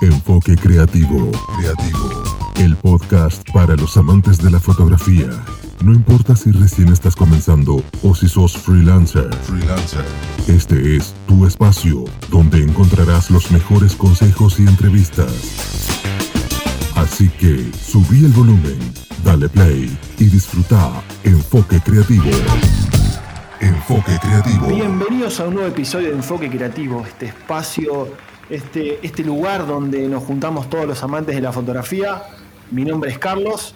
Enfoque Creativo. Creativo. El podcast para los amantes de la fotografía. No importa si recién estás comenzando o si sos freelancer. Freelancer. Este es tu espacio donde encontrarás los mejores consejos y entrevistas. Así que subí el volumen, dale play y disfruta Enfoque Creativo. Enfoque Creativo. Bienvenidos a un nuevo episodio de Enfoque Creativo, este espacio, este, este lugar donde nos juntamos todos los amantes de la fotografía. Mi nombre es Carlos,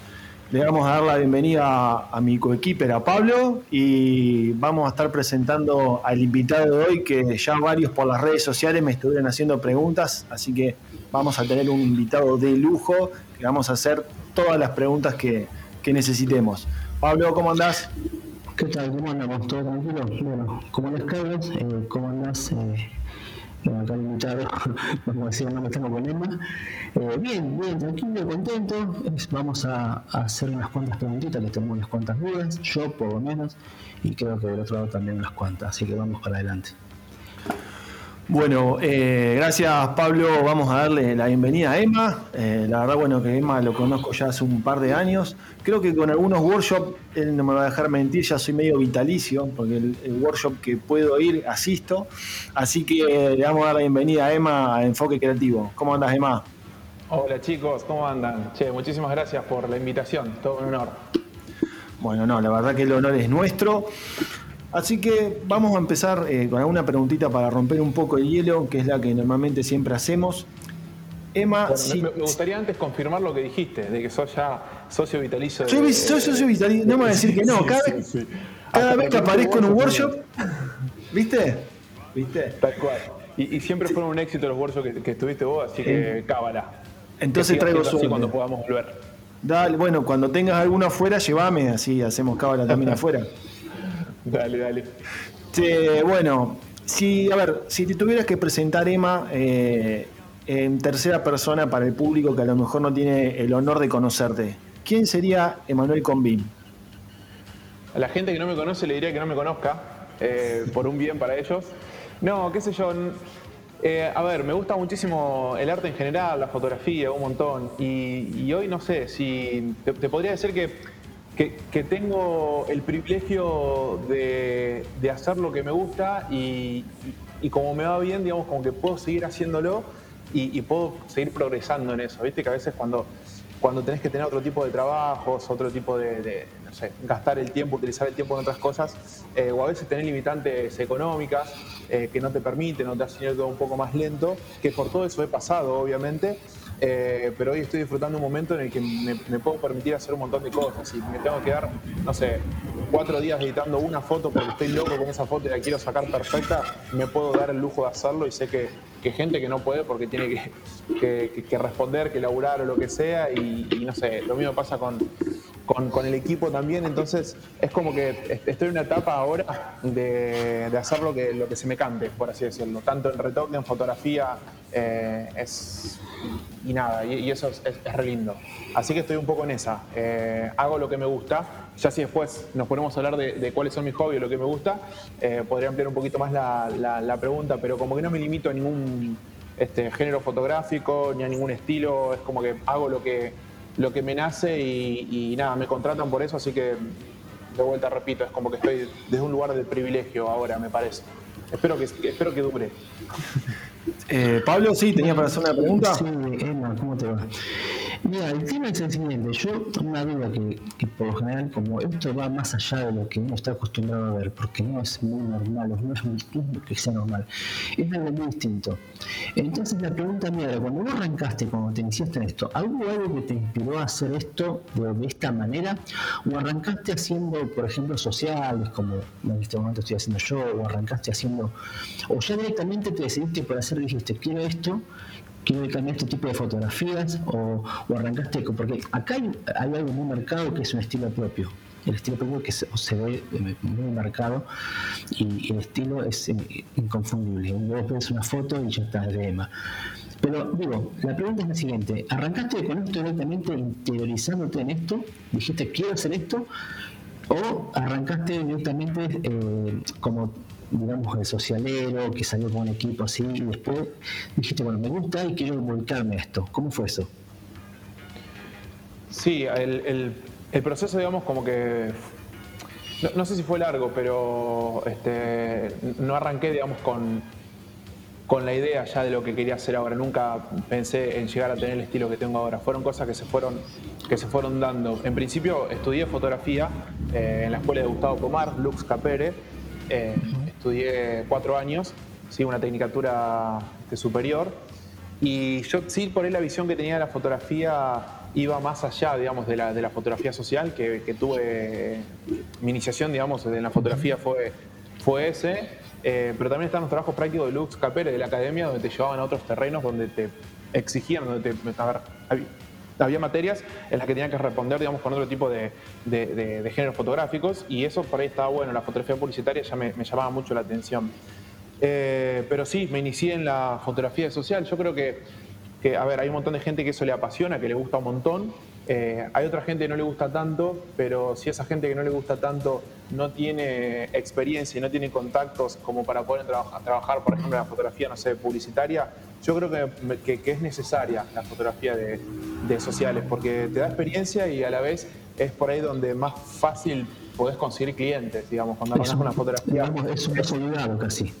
le vamos a dar la bienvenida a mi coequiper, a Pablo, y vamos a estar presentando al invitado de hoy, que ya varios por las redes sociales me estuvieron haciendo preguntas, así que vamos a tener un invitado de lujo, que vamos a hacer todas las preguntas que, que necesitemos. Pablo, ¿cómo andás? ¿Qué tal? ¿Cómo andamos? ¿Todo tranquilo? Bueno, ¿cómo les Carlos? Eh, ¿Cómo andás? Eh, bueno, acá invitado, como decía, no me tengo problema. Eh, bien, bien, tranquilo, contento. vamos a, a, hacer unas cuantas preguntitas, que tenemos unas cuantas dudas, yo por lo menos, y creo que del otro lado también unas cuantas, así que vamos para adelante. Bueno, eh, gracias Pablo. Vamos a darle la bienvenida a Emma. Eh, la verdad, bueno, que Emma lo conozco ya hace un par de años. Creo que con algunos workshops, él no me va a dejar mentir, ya soy medio vitalicio, porque el, workshop que puedo ir, asisto. Así que le vamos a dar la bienvenida a Emma a Enfoque Creativo. ¿Cómo andas, Emma? Hola chicos, ¿cómo andan? Che, muchísimas gracias por la invitación, todo un honor. Bueno, no, la verdad que el honor es nuestro. Así que vamos a empezar eh, con alguna preguntita para romper un poco el hielo, que es la que normalmente siempre hacemos. Emma, me, gustaría antes confirmar lo que dijiste, de que sos ya socio vitalicio. Soy, socio vitalicio, no me voy a decir que no, cada, vez, cada vez que aparezco en un workshop, ¿viste? ¿Viste? Tal cual. Y, siempre fueron un éxito los workshops que, estuviste vos, así que cábala. Entonces traigo suerte. cuando podamos volver. Dale, bueno, cuando tengas alguno afuera, llévame, así hacemos cábala también afuera. Dale, dale. bueno, si, a ver, si te tuvieras que presentar, Emma, eh, en tercera persona para el público que a lo mejor no tiene el honor de conocerte, ¿quién sería Emanuel Combín? A la gente que no me conoce le diría que no me conozca, eh, por un bien para ellos. No, qué sé yo. Eh, a ver, me gusta muchísimo el arte en general, la fotografía, un montón. Y, hoy no sé, si te podría decir que que, tengo el privilegio de, hacer lo que me gusta y, como me va bien, digamos, como que puedo seguir haciéndolo y, puedo seguir progresando en eso. Viste que a veces cuando, cuando tenés que tener otro tipo de trabajos, otro tipo de, no sé, gastar el tiempo, utilizar el tiempo en otras cosas, eh, o a veces tener limitantes económicas eh, que no te permiten o te hacen ir todo un poco más lento, que por todo eso he pasado, obviamente. Eh, pero hoy estoy disfrutando un momento en el que me, puedo permitir hacer un montón de cosas. Y me tengo que dar, no sé, cuatro días editando una foto porque estoy loco con esa foto y la quiero sacar perfecta, me puedo dar el lujo de hacerlo y sé que, que gente que no puede porque tiene que, que, responder, que laburar o lo que sea. Y, y, no sé, lo mismo pasa con, con, el equipo también, entonces es como que estoy en una etapa ahora de, hacer lo que, lo que se me cante, por así decirlo, tanto en retoque, en fotografía, eh, es, y nada, y, eso es, re lindo. Así que estoy un poco en esa, eh, hago lo que me gusta, ya si después nos ponemos a hablar de, cuáles son mis hobbies, lo que me gusta, eh, podría ampliar un poquito más la, la, pregunta, pero como que no me limito a ningún este, género fotográfico, ni a ningún estilo, es como que hago lo que lo que me nace y, nada, me contratan por eso, así que de vuelta repito, es como que estoy desde un lugar de privilegio ahora, me parece. Espero que, espero que dure. Eh, Pablo, sí, tenía para hacer una pregunta. Sí, Emma, ¿cómo te va? Mira, el tema es el siguiente. Yo, una duda que, que, por lo general, como esto va más allá de lo que uno está acostumbrado a ver, porque no es muy normal, no es muy que sea normal, es algo muy distinto. Entonces, la pregunta mía era: cuando vos arrancaste, cuando te iniciaste en esto, ¿hubo algo que te inspiró a hacer esto de, esta manera? ¿O arrancaste haciendo, por ejemplo, sociales, como en este momento estoy haciendo yo, o arrancaste haciendo, o ya directamente te decidiste por hacer, dijiste, quiero esto, quiero cambiar este tipo de fotografías o, arrancaste porque acá hay, algo muy marcado que es un estilo propio el estilo propio que se, ve eh, muy marcado y, el estilo es eh, inconfundible vos ves una foto y ya está de Emma pero digo, la pregunta es la siguiente, ¿arrancaste con esto directamente interiorizándote en esto? ¿Dijiste quiero hacer esto? ¿O arrancaste directamente eh, como digamos, el socialero, que salió con un equipo así, y después dijiste, bueno, me gusta y quiero volcarme a esto. ¿Cómo fue eso? Sí, el, proceso, digamos, como que no, sé si fue largo, pero este, no arranqué, digamos, con, con la idea ya de lo que quería hacer ahora. Nunca pensé en llegar a tener el estilo que tengo ahora. Fueron cosas que se fueron, que se fueron dando. En principio estudié fotografía eh, en la escuela de Gustavo Pomar, Lux Capere. Eh, estudié cuatro años, ¿sí? una tecnicatura de superior. Y yo sí, por ahí la visión que tenía de la fotografía iba más allá, digamos, de la, de la fotografía social, que, tuve, mi iniciación, digamos, en la fotografía fue, fue ese, eh, pero también están los trabajos prácticos de Lux Capere de la academia, donde te llevaban a otros terrenos, donde te exigían, donde te, había materias en las que tenían que responder, digamos, con otro tipo de, de, géneros fotográficos, y eso por ahí estaba bueno, la fotografía publicitaria ya me, llamaba mucho la atención. Eh, pero sí, me inicié en la fotografía social, yo creo que que, a ver, hay un montón de gente que eso le apasiona, que le gusta un montón. Eh, hay otra gente que no le gusta tanto, pero si esa gente que no le gusta tanto no tiene experiencia y no tiene contactos como para poder trabajar, por ejemplo, en la fotografía, no sé, publicitaria, yo creo que, que, es necesaria la fotografía de, sociales, porque te da experiencia y a la vez es por ahí donde más fácil podés conseguir clientes, digamos, cuando haces una fotografía. Es un casi.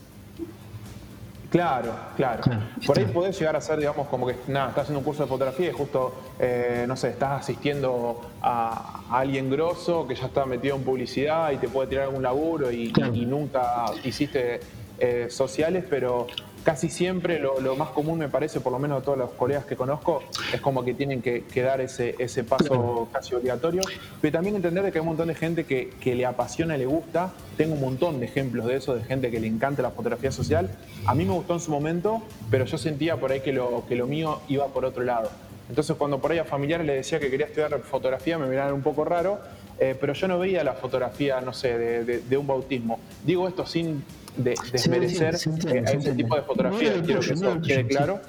Claro, claro. Por ahí podés llegar a ser, digamos, como que nada, estás haciendo un curso de fotografía y justo, eh, no sé, estás asistiendo a, alguien grosso que ya está metido en publicidad y te puede tirar algún laburo y, y nunca hiciste eh, sociales, pero casi siempre lo, más común me parece, por lo menos de todos los colegas que conozco, es como que tienen que, dar ese, ese paso casi obligatorio. Pero también entender que hay un montón de gente que, le apasiona y le gusta. Tengo un montón de ejemplos de eso, de gente que le encanta la fotografía social. A mí me gustó en su momento, pero yo sentía por ahí que lo, que lo mío iba por otro lado. Entonces cuando por ahí a familiares le decía que quería estudiar fotografía, me miraban un poco raro, eh, pero yo no veía la fotografía, no sé, de, un bautismo. Digo esto sin de desmerecer a ese tipo de fotografía, quiero que eso quede claro.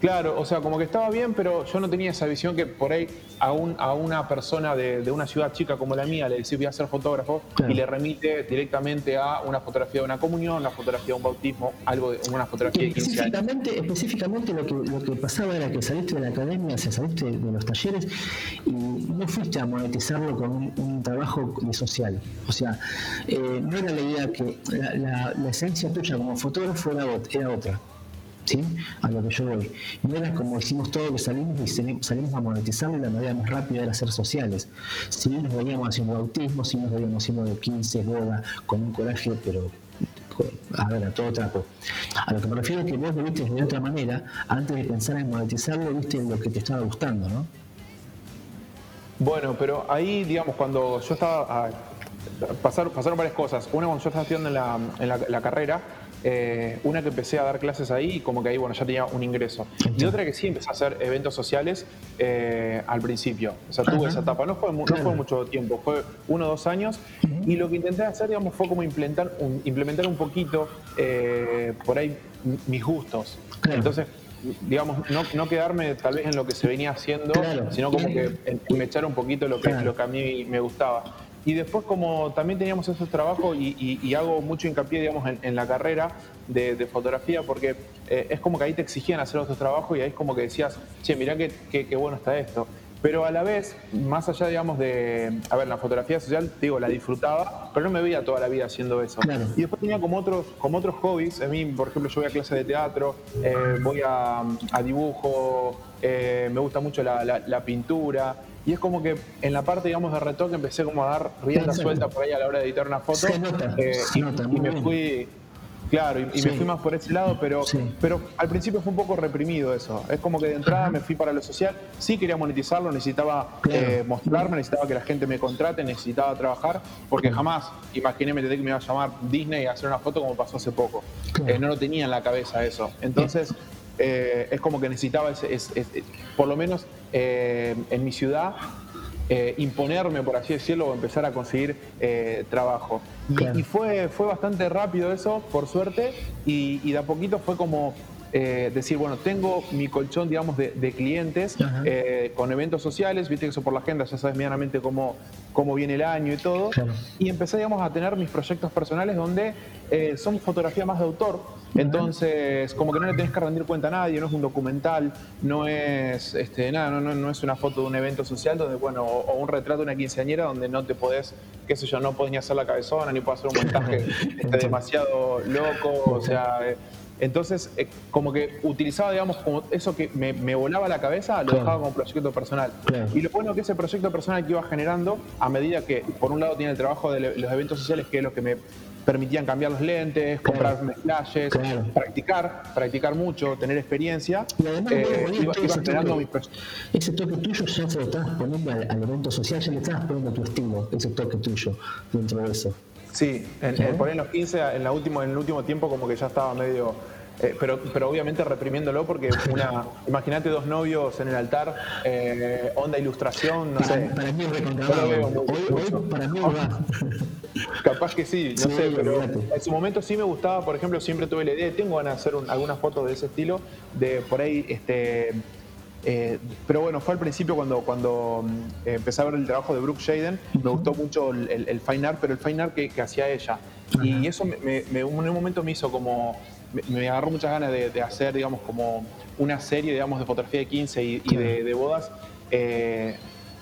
Claro, o sea, como que estaba bien, pero yo no tenía esa visión que por ahí a, a una persona de, una ciudad chica como la mía le decía voy a ser fotógrafo y le remite directamente a una fotografía de una comunión, una fotografía de un bautismo, algo de una fotografía de 15 específicamente, Específicamente lo que, lo que pasaba era que saliste de la academia, saliste de los talleres y no fuiste a monetizarlo con un, trabajo social. O sea, eh, no era la idea que la, la, esencia tuya como fotógrafo era, era otra. ¿Sí? a lo que yo voy. No era como hicimos todo que salimos y salimos a monetizarlo y la manera más rápida era hacer sociales. Si nos veíamos haciendo autismo, si nos veíamos haciendo de 15 bodas con un coraje, pero a ver, a todo trapo. A lo que me refiero es que vos lo viste de otra manera, antes de pensar en monetizarlo, viste lo que te estaba gustando, ¿no? Bueno, pero ahí, digamos, cuando yo estaba... Ah, pasaron, pasaron varias cosas. Una, cuando yo estaba estudiando en la, en la carrera, eh, una que empecé a dar clases ahí y como que ahí bueno, ya tenía un ingreso. Y otra que sí empecé a hacer eventos sociales eh, al principio. O sea, tuve esa etapa. No fue, mucho tiempo, fue uno o dos años. Y lo que intenté hacer, digamos, fue como implementar un, implementar un poquito eh, por ahí mis gustos. Entonces, digamos, no, quedarme tal vez en lo que se venía haciendo, sino como que me echar un poquito lo que, lo que a mí me gustaba. Y después como también teníamos esos trabajos y, hago mucho hincapié, digamos, en, la carrera de, fotografía, porque eh, es como que ahí te exigían hacer otros trabajos y ahí es como que decías, che, mirá qué, qué, bueno está esto. Pero a la vez, más allá, digamos, de, a ver, la fotografía social, digo, la disfrutaba, pero no me veía toda la vida haciendo eso. Y después tenía como otros, como otros hobbies. A mí, por ejemplo, yo voy a clases de teatro, eh, voy a, dibujo, eh, me gusta mucho la, la pintura. Y es como que en la parte, digamos, de retoque empecé como a dar rienda suelta por ahí a la hora de editar una foto. Eh, y, me fui, claro, y, me fui más por ese lado, pero, pero al principio fue un poco reprimido eso. Es como que de entrada me fui para lo social. Sí quería monetizarlo, necesitaba eh, mostrarme, necesitaba que la gente me contrate, necesitaba trabajar, porque jamás imaginé que me iba a llamar Disney a hacer una foto como pasó hace poco. Eh, no lo tenía en la cabeza eso. Entonces... Eh, es como que necesitaba, por lo menos en mi ciudad, eh, imponerme, por así decirlo, o empezar a conseguir trabajo. Y, fue, fue bastante rápido eso, por suerte, y, de a poquito fue como eh, decir, bueno, tengo mi colchón, digamos, de, clientes eh, con eventos sociales, viste que eso por la agenda, ya sabes medianamente cómo, cómo viene el año y todo. Y empecé, digamos, a tener mis proyectos personales donde eh, son fotografía más de autor. Entonces, como que no le tenés que rendir cuenta a nadie, no es un documental, no es este, nada, no, no, es una foto de un evento social donde, bueno, o, un retrato de una quinceañera donde no te podés, qué sé yo, no podés ni hacer la cabezona, ni puedes hacer un montaje este, demasiado loco, o sea, entonces, eh, como que utilizaba, digamos, como eso que me, volaba la cabeza, lo dejaba como proyecto personal. Y lo bueno que ese proyecto personal que iba generando, a medida que, por un lado, tiene el trabajo de los eventos sociales, que es lo que me permitían cambiar los lentes, comprar flashes, practicar, practicar mucho, tener experiencia. Y además, eh, iba, generando mis Ese toque tuyo ya se lo estabas poniendo al, evento social, ya le estabas poniendo tu estilo, ese toque tuyo dentro de eso. Sí, en, por ahí en los 15, en, la último, en el último tiempo como que ya estaba medio... Eh, pero, pero obviamente reprimiéndolo porque una imagínate dos novios en el altar, eh, onda ilustración, no sé. Para mí es para mí va. Capaz que sí, no sé, pero en su momento sí me gustaba, por ejemplo, siempre tuve la idea, tengo ganas de hacer algunas fotos de ese estilo, de por ahí este eh, pero bueno, fue al principio cuando, cuando mm, empecé a ver el trabajo de Brooke Shaden, me gustó mucho el, fine art, pero el fine art que, hacía ella. Y eso me, en un momento me hizo como, me, agarró muchas ganas de, hacer, digamos, como una serie, digamos, de fotografía de 15 y, de, bodas. Eh,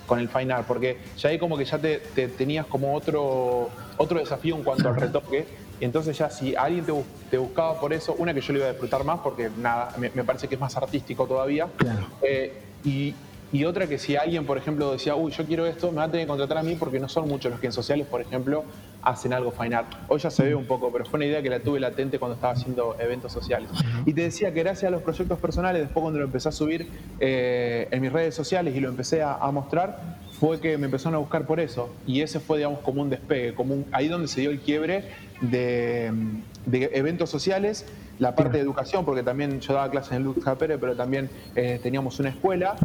con el fine art, porque ya ahí como que ya te, tenías como otro, otro desafío en cuanto al retoque, y entonces ya si alguien te, buscaba por eso, una que yo le iba a disfrutar más, porque nada, me, parece que es más artístico todavía. Eh, y, otra que si alguien, por ejemplo, decía, uy, yo quiero esto, me va a tener que contratar a mí porque no son muchos los que en sociales, por ejemplo, hacen algo fine art. Hoy ya se ve un poco, pero fue una idea que la tuve latente cuando estaba haciendo eventos sociales. Y te decía que gracias a los proyectos personales, después cuando lo empecé a subir eh, en mis redes sociales y lo empecé a, a mostrar, fue que me empezaron a buscar por eso. Y ese fue, digamos, como un despegue, como un, ahí donde se dio el quiebre de, eventos sociales, la parte de educación, porque también yo daba clases en Luz Pérez, pero también eh, teníamos una escuela,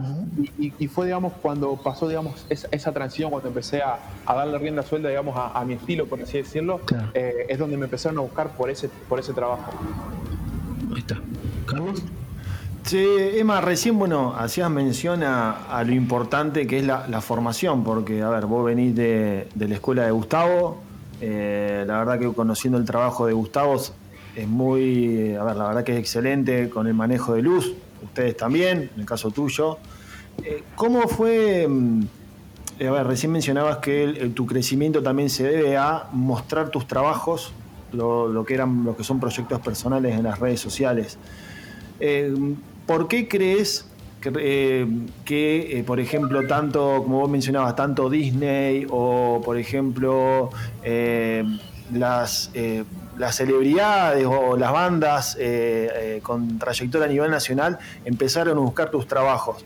y, fue, digamos, cuando pasó, digamos, esa, transición, cuando empecé a, darle rienda suelta, digamos, a, mi estilo, por así decirlo, eh, es donde me empezaron a buscar por ese, por ese trabajo. Ahí está. Carlos. Sí, Emma, recién, bueno, hacías mención a, lo importante que es la, formación, porque, a ver, vos venís de, de la escuela de Gustavo, eh, la verdad que conociendo el trabajo de Gustavo es muy, a ver, la verdad que es excelente con el manejo de luz, ustedes también, en el caso tuyo. Eh, ¿Cómo fue, mm, a ver, recién mencionabas que tu crecimiento también se debe a mostrar tus trabajos, lo, que eran, lo que son proyectos personales en las redes sociales. Eh, ¿Por qué crees que, eh, eh, por ejemplo, tanto, como vos mencionabas, tanto Disney o, por ejemplo, eh, las, celebridades o las bandas con trayectoria a nivel nacional empezaron a buscar tus trabajos?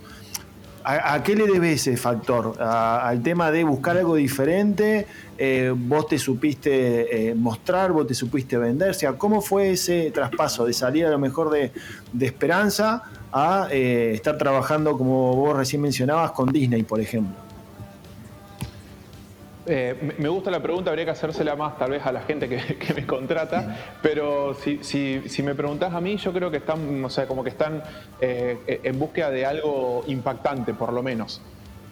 ¿A, qué le debes ese factor? ¿Al tema de buscar algo diferente? ¿Vos te supiste mostrar? ¿Vos te supiste vender? O sea, ¿cómo fue ese traspaso de salir a lo mejor de, de Esperanza a eh, estar trabajando, como vos recién mencionabas, con Disney, por ejemplo? Eh, me gusta la pregunta, habría que hacérsela más tal vez a la gente que, me contrata, pero si, si, me preguntás a mí, yo creo que están, o sea, como que están eh, en búsqueda de algo impactante, por lo menos.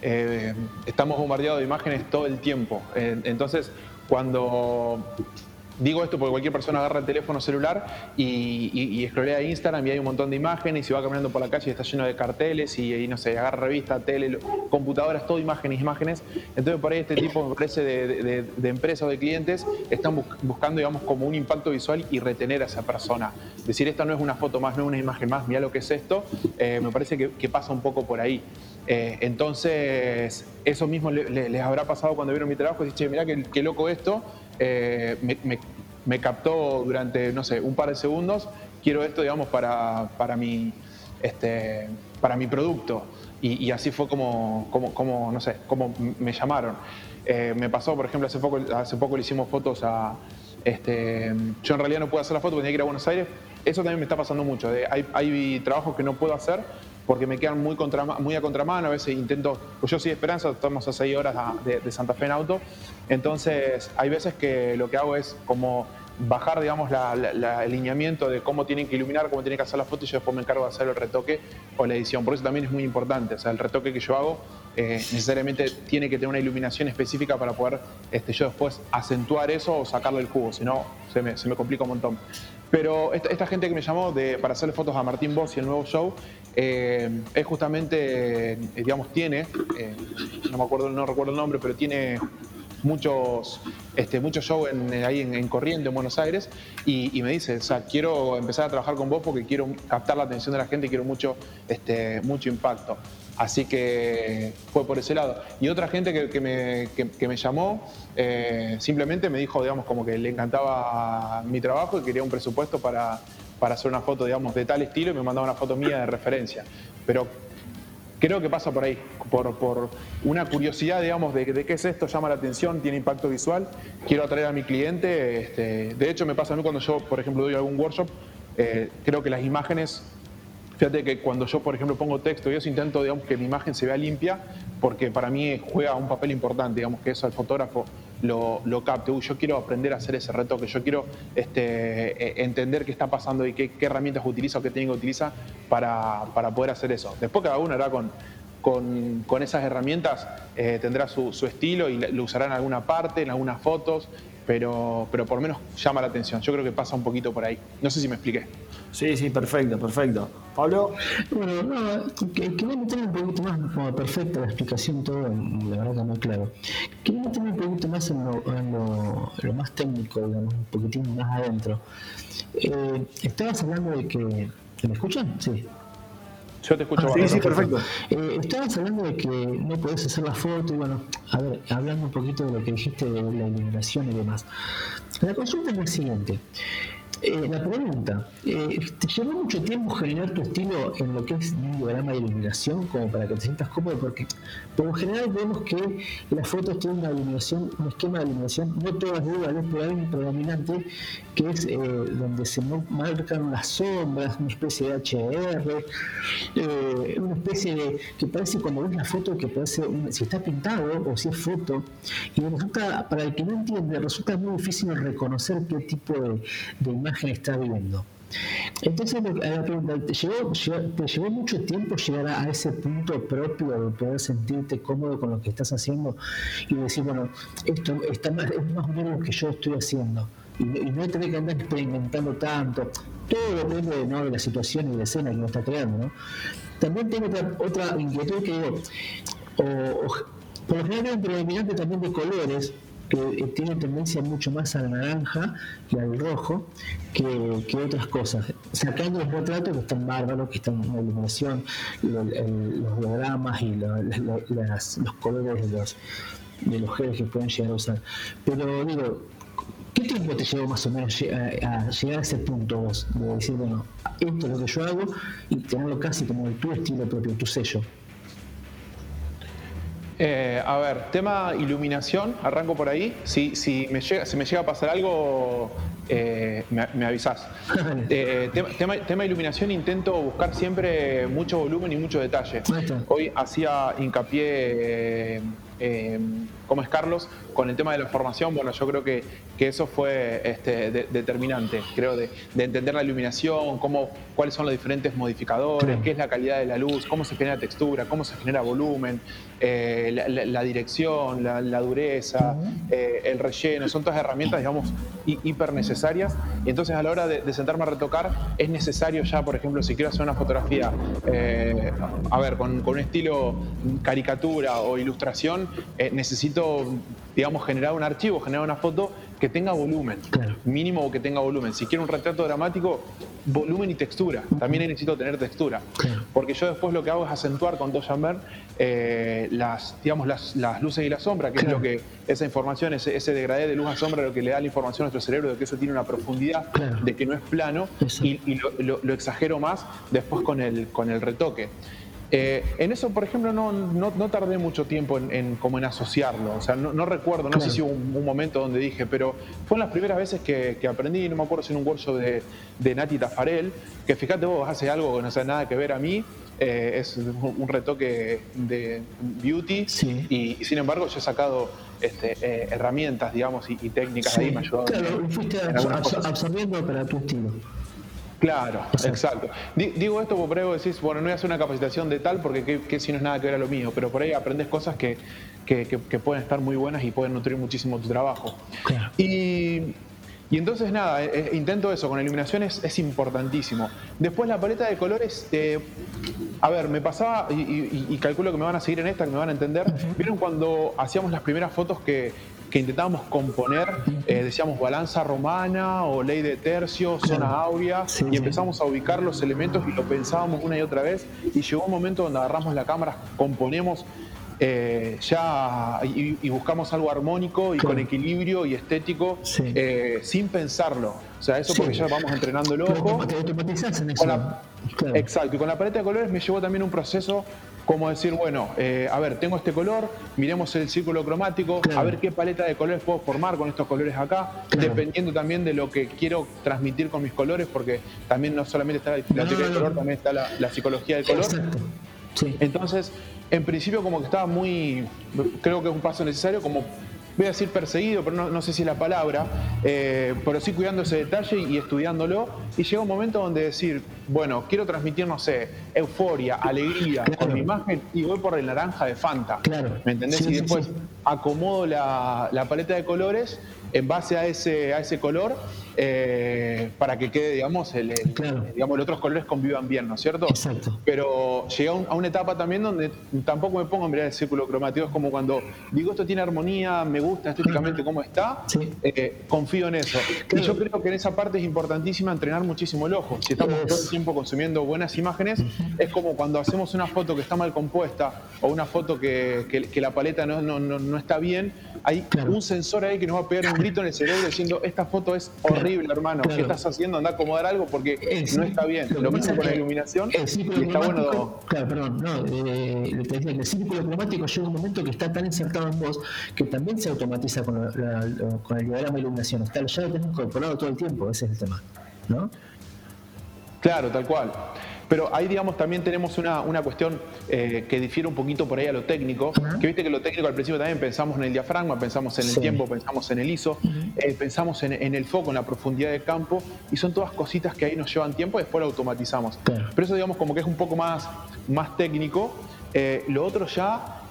estamos bombardeados de imágenes todo el tiempo. entonces, cuando Digo esto porque cualquier persona agarra el teléfono celular y, y, escrolea Instagram y hay un montón de imágenes y va caminando por la calle y está lleno de carteles y, no sé, agarra revista, tele, computadoras, todo imágenes, imágenes. Entonces por ahí este tipo de, de, empresas o de clientes están buscando, digamos, como un impacto visual y retener a esa persona. Decir, esta no es una foto más, no es una imagen más, mira lo que es esto, eh, me parece que, pasa un poco por ahí. Eh, entonces, eso mismo les habrá pasado cuando vieron mi trabajo y dicen, mira qué loco esto eh, me, captó durante, no sé, un par de segundos, quiero esto, digamos, para, para, mi, este, para mi producto. Y, así fue como, como, como, no sé, como me llamaron. Eh, me pasó, por ejemplo, hace poco, hace poco le hicimos fotos a... Este, yo en realidad no puedo hacer la foto porque tenía que ir a Buenos Aires. Eso también me está pasando mucho. hay, hay trabajos que no puedo hacer porque me quedan muy, contra, muy a contramano, a veces intento, pues yo soy de Esperanza, estamos a seis horas de, Santa Fe en auto, entonces hay veces que lo que hago es como bajar, digamos, el alineamiento de cómo tienen que iluminar, cómo tienen que hacer la foto y yo después me encargo de hacer el retoque o la edición. Por eso también es muy importante. O sea, el retoque que yo hago eh, necesariamente tiene que tener una iluminación específica para poder este, yo después acentuar eso o sacarle el jugo, si no se me, se me complica un montón. Pero esta, gente que me llamó para hacerle fotos a Martín Boss y el nuevo show, eh, es justamente, eh, digamos, tiene, no me acuerdo, no recuerdo el nombre, pero tiene muchos, este, muchos shows ahí en, en, Corriente, en Buenos Aires, y, me dice, o sea, quiero empezar a trabajar con vos porque quiero captar la atención de la gente y quiero mucho, este, mucho impacto. Así que fue por ese lado. Y otra gente que, me, que, me, llamó eh, simplemente me dijo, digamos, como que le encantaba mi trabajo y quería un presupuesto para, para hacer una foto, digamos, de tal estilo y me mandaba una foto mía de referencia. Pero creo que pasa por ahí, por, una curiosidad, digamos, de, qué es esto, llama la atención, tiene impacto visual, quiero atraer a mi cliente. Este, de hecho, me pasa a mí cuando yo, por ejemplo, doy algún workshop, eh, creo que las imágenes, fíjate que cuando yo, por ejemplo, pongo texto, yo intento, digamos, que mi imagen se vea limpia, porque para mí juega un papel importante, digamos, que eso al fotógrafo lo, lo capte. yo quiero aprender a hacer ese retoque, yo quiero este, e, entender qué está pasando y qué, herramientas utiliza o qué técnica utiliza para, para, poder hacer eso. Después cada uno hará con, con, con esas herramientas, eh, tendrá su, su, estilo y lo usará en alguna parte, en algunas fotos, pero, pero por menos llama la atención. Yo creo que pasa un poquito por ahí. No sé si me expliqué. Sí, sí, perfecto, perfecto. Pablo. Bueno, no, quería meter un poquito más, como perfecta la explicación, todo, la verdad que muy claro. Quería meter un poquito más en lo, lo, más técnico, digamos, un poquitín más adentro. Eh, estabas hablando de que. ¿Me escuchan? Sí. Yo te escucho. Ah, sí, sí, perfecto. Eh, estabas hablando de que no podés hacer la foto y bueno, a ver, hablando un poquito de lo que dijiste de la iluminación y demás. La consulta es la siguiente. Eh, la pregunta, eh, ¿te llevó mucho tiempo generar tu estilo en lo que es un diagrama de iluminación como para que te sientas cómodo? Porque por lo general vemos que las fotos tienen una iluminación, un esquema de iluminación, no todas iguales, pero hay un predominante que es eh, donde se marcan las sombras, una especie de HDR, una especie de que parece cuando ves la foto que parece si está pintado o si es foto, y resulta, para el que no entiende, resulta muy difícil reconocer qué tipo de, de imagen está viendo. Entonces, la pregunta, ¿te llevó, ¿te llevó mucho tiempo llegar a ese punto propio de poder sentirte cómodo con lo que estás haciendo y decir, bueno, esto está más, es más o menos lo que yo estoy haciendo? Y, no tener que andar experimentando tanto. Todo depende ¿no? de la situación y de la escena que uno está creando. ¿no? También tengo otra, otra inquietud que digo, o, por lo general un predominante también de colores que eh, tiene tendencia mucho más al naranja y al rojo que, que, otras cosas. Sacando los retratos que están bárbaros, que están la iluminación, los diagramas y los colores de los, de los geles que pueden llegar a usar. Pero digo, ¿qué tiempo te llevó más o menos a, llegar a ese punto vos? De decir, bueno, esto es lo que yo hago y tenerlo casi como tu estilo propio, tu sello. Eh, a ver, tema iluminación, arranco por ahí. Si, si me llega, me llega a pasar algo, eh, me, avisás. Eh, tema, tema, iluminación, intento buscar siempre mucho volumen y mucho detalle. Hoy hacía hincapié eh, como es Carlos, con el tema de la formación, bueno, yo creo que, que eso fue este, determinante, creo, de, entender la iluminación, cómo, cuáles son los diferentes modificadores, qué es la calidad de la luz, cómo se genera textura, cómo se genera volumen, eh, la, dirección, la, dureza, eh, el relleno, son todas herramientas, digamos, hiper necesarias. Y entonces a la hora de, sentarme a retocar, es necesario ya, por ejemplo, si quiero hacer una fotografía, a ver, con, con un estilo caricatura o ilustración, eh, necesito, digamos, generar un archivo, generar una foto que tenga volumen, mínimo que tenga volumen. Si quiero un retrato dramático, volumen y textura. También necesito tener textura. Porque yo después lo que hago es acentuar con dos eh, las, digamos, las, luces y la sombra, que es lo que esa información, ese, ese, degradé de luz a sombra, lo que le da la información a nuestro cerebro de que eso tiene una profundidad, de que no es plano, y, lo, lo, exagero más después con el, con el retoque. Eh, en eso, por ejemplo, no, no, tardé mucho tiempo en, como en asociarlo. O sea, no, recuerdo, no sé si hubo un, momento donde dije, pero fue las primeras veces que, aprendí, no me acuerdo si en un workshop de, de Nati Tafarel, que fíjate vos, hace algo que no tiene nada que ver a mí, eh, es un retoque de beauty y, sin embargo yo he sacado este, eh, herramientas, digamos, y, técnicas ahí me ayudaron. Claro, fuiste absorbiendo para tu estilo. Claro, exacto. Digo esto porque por ahí decís, bueno, no voy a hacer una capacitación de tal porque que, si no es nada que ver a lo mío, pero por ahí aprendes cosas que, pueden estar muy buenas y pueden nutrir muchísimo tu trabajo. Y, entonces nada, eh, eh, intento eso, con iluminación es, importantísimo. Después la paleta de colores, eh, a ver, me pasaba, y, calculo que me van a seguir en esta, que me van a entender, ¿vieron cuando hacíamos las primeras fotos que que intentábamos componer, eh, decíamos balanza romana o ley de tercio, zona áurea, y empezamos a ubicar los elementos y lo pensábamos una y otra vez, y llegó un momento donde agarramos la cámara, componemos eh, ya y, buscamos algo armónico y con equilibrio y estético eh, sin pensarlo. O sea, eso porque ya vamos entrenando el ojo. Exacto, y con la paleta de colores me llevó también un proceso como decir, bueno, eh, a ver, tengo este color, miremos el círculo cromático, a ver qué paleta de colores puedo formar con estos colores acá, dependiendo también de lo que quiero transmitir con mis colores, porque también no solamente está la, teoría del color, también está la, psicología del color. Entonces, en principio como que estaba muy, creo que es un paso necesario, como voy a decir perseguido, pero no, sé si es la palabra, eh, pero sí cuidando ese detalle y estudiándolo. Y llega un momento donde decir, bueno, quiero transmitir, no sé, euforia, alegría con mi imagen y voy por el naranja de Fanta. Claro. ¿Me entendés? y después acomodo la, la paleta de colores en base a ese, a ese color eh, para que quede, digamos, el, digamos, los otros colores convivan bien, ¿no es cierto? Exacto. Pero llegué a, una etapa también donde tampoco me pongo a mirar el círculo cromático, es como cuando digo esto tiene armonía, me gusta estéticamente cómo está, eh, confío en eso. Y yo creo que en esa parte es importantísima entrenar muchísimo el ojo. Si estamos todo el tiempo consumiendo buenas imágenes, es como cuando hacemos una foto que está mal compuesta o una foto que, la paleta no, no, no, está bien, hay un sensor ahí que nos va a pegar un en el cerebro diciendo esta foto es horrible, hermano. ¿Qué estás haciendo? Anda a acomodar algo porque no está bien. Lo, mismo con la iluminación. y está bueno. Claro, perdón, no, eh, el círculo cromático llega un momento que está tan insertado en vos que también se automatiza con, con el diagrama de iluminación. Está, ya lo tenés incorporado todo el tiempo, ese es el tema. ¿no? Claro, tal cual. Pero ahí, digamos, también tenemos una, cuestión eh, que difiere un poquito por ahí a lo técnico, que viste que lo técnico al principio también pensamos en el diafragma, pensamos en el tiempo, pensamos en el ISO, eh, pensamos en, el foco, en la profundidad de campo, y son todas cositas que ahí nos llevan tiempo y después lo automatizamos. Pero eso, digamos, como que es un poco más, más técnico. Eh, lo otro ya,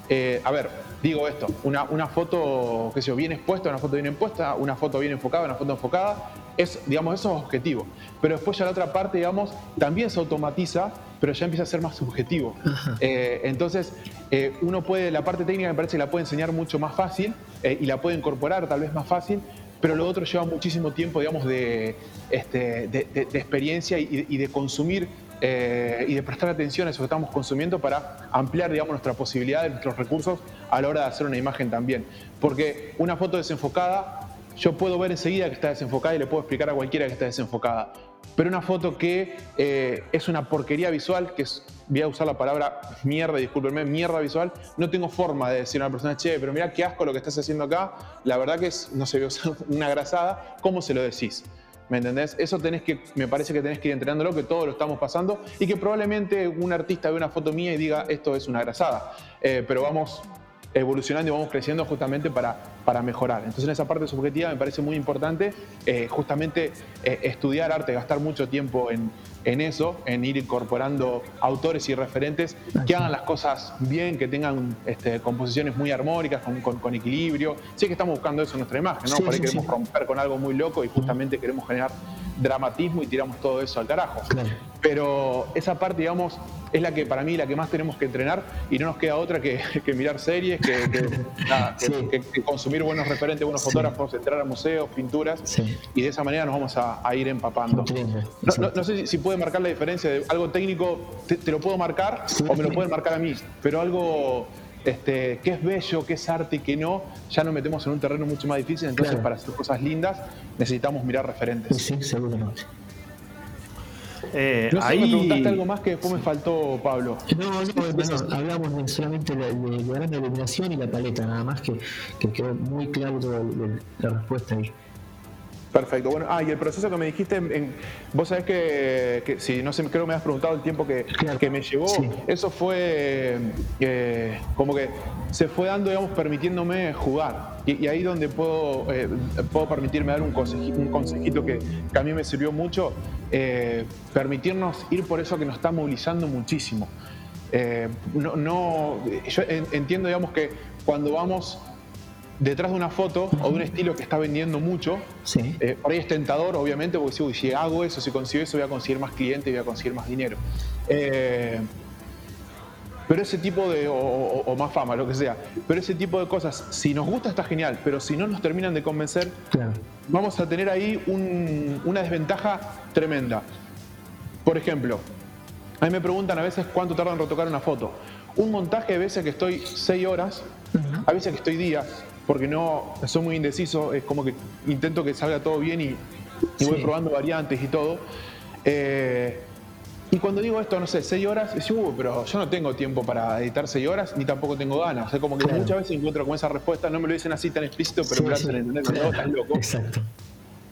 a ver, digo esto, una, una foto, qué sé yo, bien expuesta, una foto bien expuesta, una foto bien enfocada, una foto enfocada, es, digamos, eso es objetivo. Pero después ya la otra parte, digamos, también se automatiza, pero ya empieza a ser más subjetivo. Eh, entonces, eh, uno puede, la parte técnica me parece que la puede enseñar mucho más fácil eh, y la puede incorporar tal vez más fácil, pero lo otro lleva muchísimo tiempo, digamos, de, este, de, experiencia y, de consumir y de prestar atención a eso que estamos consumiendo para ampliar, digamos, nuestra posibilidad, nuestros recursos a la hora de hacer una imagen también. Porque una foto desenfocada yo puedo ver enseguida que está desenfocada y le puedo explicar a cualquiera que está desenfocada. Pero una foto que eh, es una porquería visual, que es, voy a usar la palabra mierda, discúlpenme, mierda visual, no tengo forma de decir a una persona, che, pero mira qué asco lo que estás haciendo acá, la verdad que es, no sé, una grasada, ¿cómo se lo decís? ¿Me entendés? Eso tenés que, me parece que tenés que ir entrenándolo, que todos lo estamos pasando y que probablemente un artista ve una foto mía y diga esto es una grasada. Eh, pero vamos evolucionando y vamos creciendo justamente para, para mejorar. Entonces en esa parte subjetiva me parece muy importante eh, justamente eh, estudiar arte, gastar mucho tiempo en, en, eso, en ir incorporando autores y referentes que hagan las cosas bien, que tengan este, composiciones muy armónicas, con, con, equilibrio. Sí que estamos buscando eso en nuestra imagen, ¿no? Por ahí queremos romper con algo muy loco y justamente queremos generar dramatismo y tiramos todo eso al carajo. Pero esa parte, digamos, es la que para mí la que más tenemos que entrenar y no nos queda otra que, mirar series, que, consumir buenos referentes, buenos fotógrafos, entrar a museos, pinturas y de esa manera nos vamos a, ir empapando. No, sé si, puede marcar la diferencia de algo técnico, te, lo puedo marcar o me lo pueden marcar a mí, pero algo este, que es bello, que es arte y que no, ya nos metemos en un terreno mucho más difícil, entonces para hacer cosas lindas necesitamos mirar referentes. Sí, seguramente. Eh, no sé, ahí... me preguntaste algo más que después me faltó, Pablo. No, no, hablamos de solamente de, de, la iluminación y la paleta, nada más que, que quedó muy claro la respuesta ahí. Perfecto. Bueno, ah, y el proceso que me dijiste, en, vos sabés que, si no sé, creo que me has preguntado el tiempo que, que me llevó, eso fue eh, como que se fue dando, digamos, permitiéndome jugar. y, ahí donde puedo, eh, puedo permitirme dar un consejito, un consejito que, a mí me sirvió mucho, eh, permitirnos ir por eso que nos está movilizando muchísimo. Eh, no, yo entiendo, digamos, que cuando vamos detrás de una foto o de un estilo que está vendiendo mucho, por ahí es tentador, obviamente, porque si, si hago eso, si consigo eso, voy a conseguir más clientes y voy a conseguir más dinero. Pero ese tipo de, o, más fama, lo que sea, pero ese tipo de cosas, si nos gusta está genial, pero si no nos terminan de convencer, vamos a tener ahí una desventaja tremenda. Por ejemplo, a mí me preguntan a veces cuánto tarda en retocar una foto. Un montaje a veces que estoy seis horas, a veces que estoy días, porque no soy muy indeciso, es como que intento que salga todo bien y, voy probando variantes y todo. Eh, y cuando digo esto, no sé, seis horas, es uh, pero yo no tengo tiempo para editar seis horas, ni tampoco tengo ganas. O sea, como que muchas veces encuentro con esa respuesta, no me lo dicen así tan explícito, pero me lo hacen entender que estás loco. Exacto.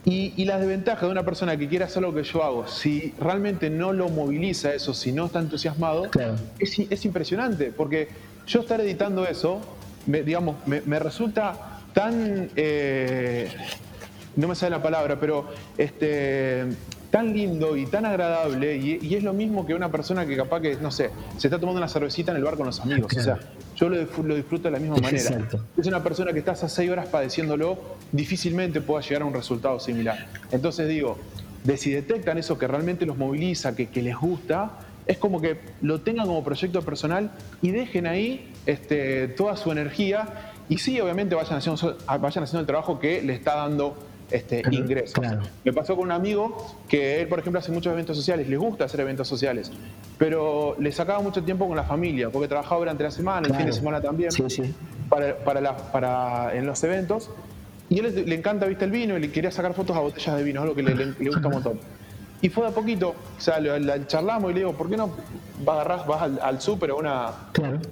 Y, y, la desventaja de una persona que quiera hacer lo que yo hago, si realmente no lo moviliza eso, si no está entusiasmado, es, es, impresionante, porque yo estar editando eso, me, digamos, me, resulta tan, eh, no me sale la palabra, pero este, tan lindo y tan agradable y, es lo mismo que una persona que capaz que, no sé, se está tomando una cervecita en el bar con los amigos. O sea, yo lo, disfruto de la misma manera. Es una persona que está a seis horas padeciéndolo, difícilmente pueda llegar a un resultado similar. Entonces digo, de si detectan eso que realmente los moviliza, que, les gusta, es como que lo tengan como proyecto personal y dejen ahí este, toda su energía y sí, obviamente vayan haciendo, vayan haciendo el trabajo que le está dando este, ingresos. Me pasó con un amigo que él, por ejemplo, hace muchos eventos sociales, le gusta hacer eventos sociales, pero le sacaba mucho tiempo con la familia, porque trabajaba durante la semana, el fin de semana también, Para, para, en los eventos. Y él le, encanta, viste, el vino y le quería sacar fotos a botellas de vino, es algo que le, gusta un montón. Y fue de a poquito, o sea, le, charlamos y le digo, ¿por qué no agarrás, vas al, al súper o una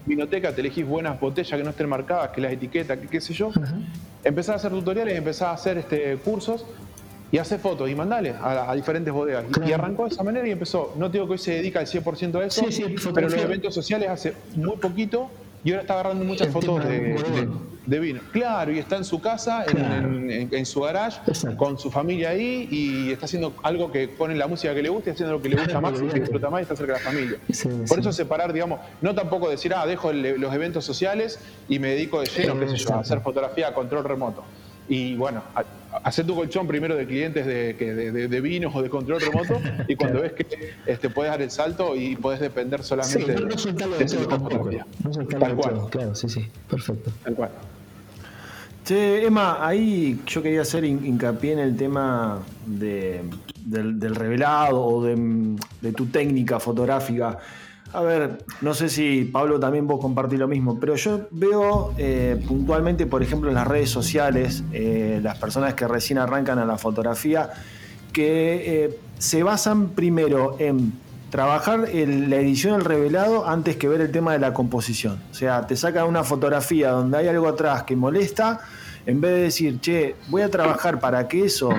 vinoteca, te elegís buenas botellas que no estén marcadas, que las etiquetas, que qué sé yo, empezar a hacer tutoriales, empezar a hacer este, cursos y hacer fotos y mandarles a, diferentes bodegas. Y, arrancó de esa manera y empezó. No digo que hoy se dedica al 100% a eso, pero los eventos sociales hace muy poquito y ahora está agarrando muchas fotos de, vino. Claro, y está en su casa, en, su garage, con su familia ahí y está haciendo algo que pone la música que le gusta y haciendo lo que le gusta más y que disfruta más y está cerca de la familia. Por eso separar, digamos, no tampoco decir, ah, dejo los eventos sociales y me dedico de lleno, qué sé yo, a hacer fotografía a control remoto. Y bueno, hacer tu colchón primero de clientes de, de, vinos o de control remoto y cuando ves que este, puedes dar el salto y puedes depender solamente sí, no, no soltarlo de, todo tampoco. No soltarlo Tal cual. claro, sí, sí, perfecto. Tal cual. Che, Emma, ahí yo quería hacer hincapié en el tema de, del, del revelado o de tu técnica fotográfica. A ver, no sé si Pablo también vos compartís lo mismo, pero yo veo eh, puntualmente, por ejemplo, en las redes sociales, eh, las personas que recién arrancan a la fotografía, que eh, se basan primero en trabajar la edición del revelado antes que ver el tema de la composición. O sea, te sacan una fotografía donde hay algo atrás que molesta en vez de decir, che, voy a trabajar para que eso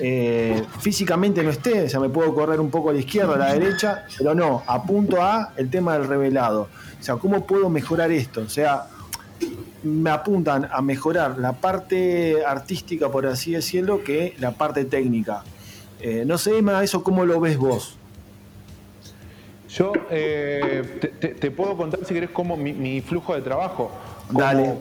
eh, físicamente no esté, o sea, me puedo correr un poco a la izquierda, a la derecha, pero no, apunto a el tema del revelado. O sea, ¿cómo puedo mejorar esto? O sea, me apuntan a mejorar la parte artística, por así decirlo, que la parte técnica. Eh, no sé, Emma, eso cómo lo ves vos. Yo eh, te, puedo contar, si querés, cómo mi flujo de trabajo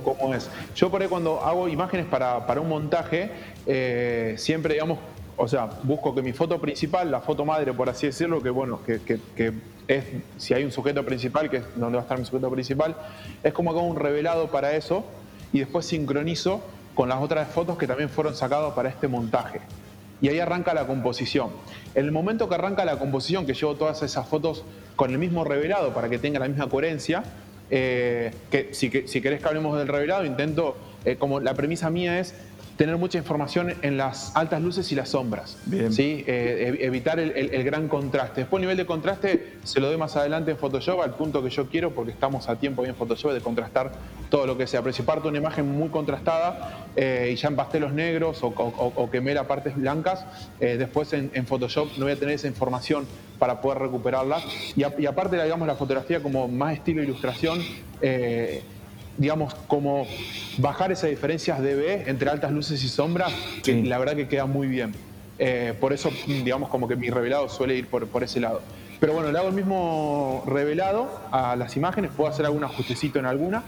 cómo, es. Yo por ahí cuando hago imágenes para, un montaje, eh, siempre, digamos, o sea, busco que mi foto principal, la foto madre, por así decirlo, que bueno, que, es, si hay un sujeto principal, que es donde va a estar mi sujeto principal, es como hago un revelado para eso y después sincronizo con las otras fotos que también fueron sacadas para este montaje. Y ahí arranca la composición. En el momento que arranca la composición, que llevo todas esas fotos con el mismo revelado para que tenga la misma coherencia, eh, que si, si, querés que hablemos del revelado, intento, eh, como la premisa mía es tener mucha información en las altas luces y las sombras. ¿sí? Eh, evitar el, gran contraste. Después el nivel de contraste se lo doy más adelante en Photoshop al punto que yo quiero porque estamos a tiempo en Photoshop de contrastar todo lo que sea. Pero si parto una imagen muy contrastada eh, y ya en pastelos negros o, o, quemé las partes blancas, eh, después en, Photoshop no voy a tener esa información para poder recuperarla. Y, aparte, digamos, la fotografía como más estilo ilustración digamos, como bajar esas diferencias de B entre altas luces y sombras, que la verdad que queda muy bien. Eh, por eso, digamos, como que mi revelado suele ir por, por ese lado. Pero bueno, le hago el mismo revelado a las imágenes, puedo hacer algún ajustecito en alguna,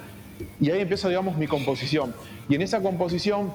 y ahí empieza, digamos, mi composición. Y en esa composición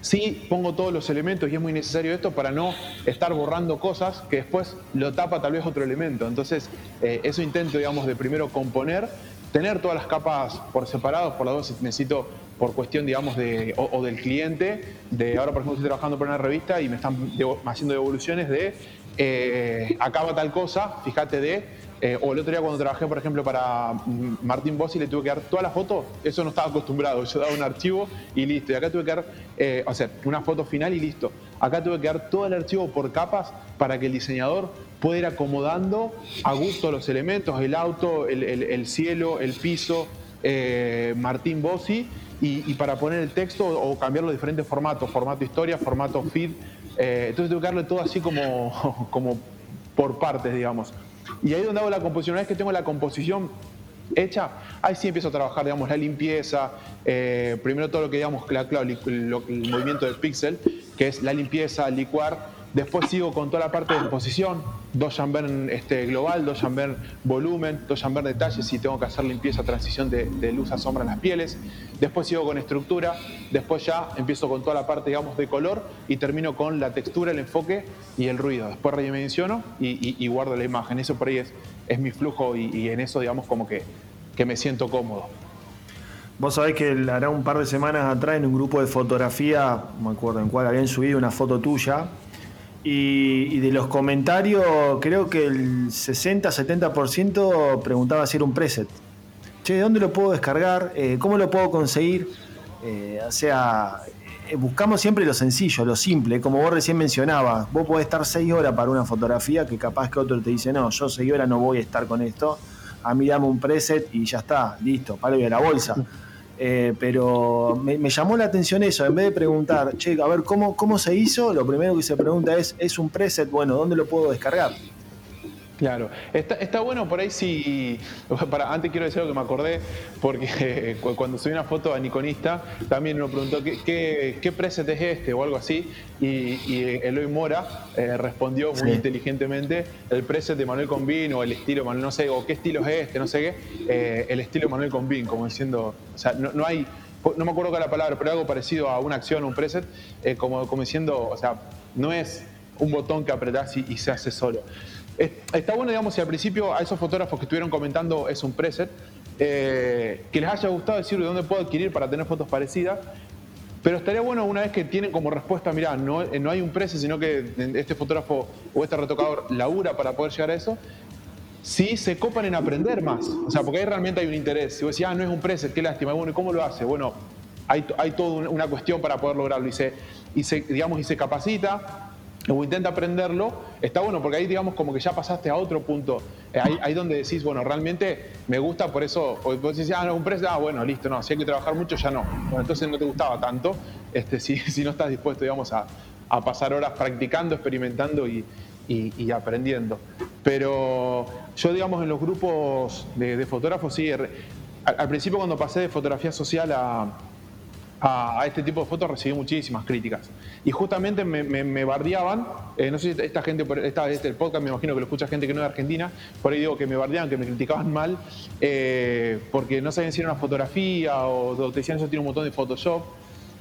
sí pongo todos los elementos y es muy necesario esto para no estar borrando cosas que después lo tapa tal vez otro elemento. Entonces, eh, eso intento, digamos, de primero componer, tener todas las capas por separado, por las dos necesito por cuestión, digamos, de, o, del cliente, de ahora por ejemplo estoy trabajando por una revista y me están haciendo devoluciones de eh, acaba tal cosa, fíjate de eh, o el otro día cuando trabajé, por ejemplo, para mm, Martín Bossi, le tuve que dar toda la foto, eso no estaba acostumbrado, yo daba un archivo y listo. Y acá tuve que dar, eh, o sea, una foto final y listo. Acá tuve que dar todo el archivo por capas para que el diseñador pueda ir acomodando a gusto los elementos, el auto, el, cielo, el piso, eh, Martín Bossi, y, para poner el texto o cambiar los diferentes formatos, formato historia, formato feed. entonces tuve que darle todo así como, como por partes, digamos. Y ahí donde hago la composición. Una vez que tengo la composición hecha, ahí sí empiezo a trabajar, digamos, la limpieza, eh, primero todo lo que digamos, el, movimiento del píxel, que es la limpieza, licuar, Después sigo con toda la parte de exposición, dos Jambert este, global, dos Jambert volumen, dos Jambert detalles si tengo que hacer limpieza, transición de, luz a sombra en las pieles. Después sigo con estructura, después ya empiezo con toda la parte, digamos, de color y termino con la textura, el enfoque y el ruido. Después redimensiono y, y, guardo la imagen. Eso por ahí es, mi flujo y, en eso, digamos, como que, me siento cómodo. Vos sabés que hará un par de semanas atrás en un grupo de fotografía, me acuerdo en cuál, habían subido una foto tuya y, de los comentarios, creo que el 60-70% preguntaba si era un preset. Che, ¿de dónde lo puedo descargar? Eh, ¿Cómo lo puedo conseguir? Eh, o sea, eh, buscamos siempre lo sencillo, lo simple. Como vos recién mencionabas, vos podés estar 6 horas para una fotografía que capaz que otro te dice, no, yo 6 horas no voy a estar con esto. A mí dame un preset y ya está, listo, palo y a la bolsa. Eh, pero me, llamó la atención eso, en vez de preguntar, che, a ver, ¿cómo, ¿cómo se hizo? Lo primero que se pregunta es, ¿es un preset? Bueno, ¿dónde lo puedo descargar? Claro, está, bueno por ahí si. Para, antes quiero decir algo que me acordé, porque cuando subí una foto a Nikonista, también uno preguntó qué, qué, preset es este o algo así, y, Eloy Mora eh, respondió muy inteligentemente: el preset de Manuel Combin o el estilo Manuel, no sé, o qué estilo es este, no sé qué, eh, el estilo Manuel Combin, como diciendo. O sea, no, hay. No me acuerdo cuál la palabra, pero algo parecido a una acción, un preset, eh, como, como diciendo, o sea, no es un botón que apretás y se hace solo. Está bueno, digamos, si al principio a esos fotógrafos que estuvieron comentando es un preset, eh, que les haya gustado decir de dónde puedo adquirir para tener fotos parecidas. Pero estaría bueno una vez que tienen como respuesta, mira, no, no hay un preset, sino que este fotógrafo o este retocador labura para poder llegar a eso, si se copan en aprender más. O sea, porque ahí realmente hay un interés. Si vos decís, ah, no es un preset, qué lástima. Bueno, ¿y cómo lo hace? Bueno, hay, hay toda una cuestión para poder lograrlo. Y se, y se, digamos, y se capacita, o intenta aprenderlo, está bueno porque ahí digamos como que ya pasaste a otro punto. Eh, ahí, donde decís, bueno, realmente me gusta, por eso, o vos decís, ah, no, un precio, ah, bueno, listo, no, si hay que trabajar mucho ya no. Entonces no te gustaba tanto, este, si, si no estás dispuesto, digamos, a, pasar horas practicando, experimentando y, aprendiendo. Pero yo, digamos, en los grupos de, fotógrafos, sí, al principio cuando pasé de fotografía social a a, este tipo de fotos recibí muchísimas críticas. Y justamente me, me, bardeaban, eh, no sé si esta gente, esta, este, el podcast me imagino que lo escucha gente que no es de Argentina, por ahí digo que me bardeaban, que me criticaban mal, eh, porque no sabían si era una fotografía o, te decían eso tiene un montón de Photoshop.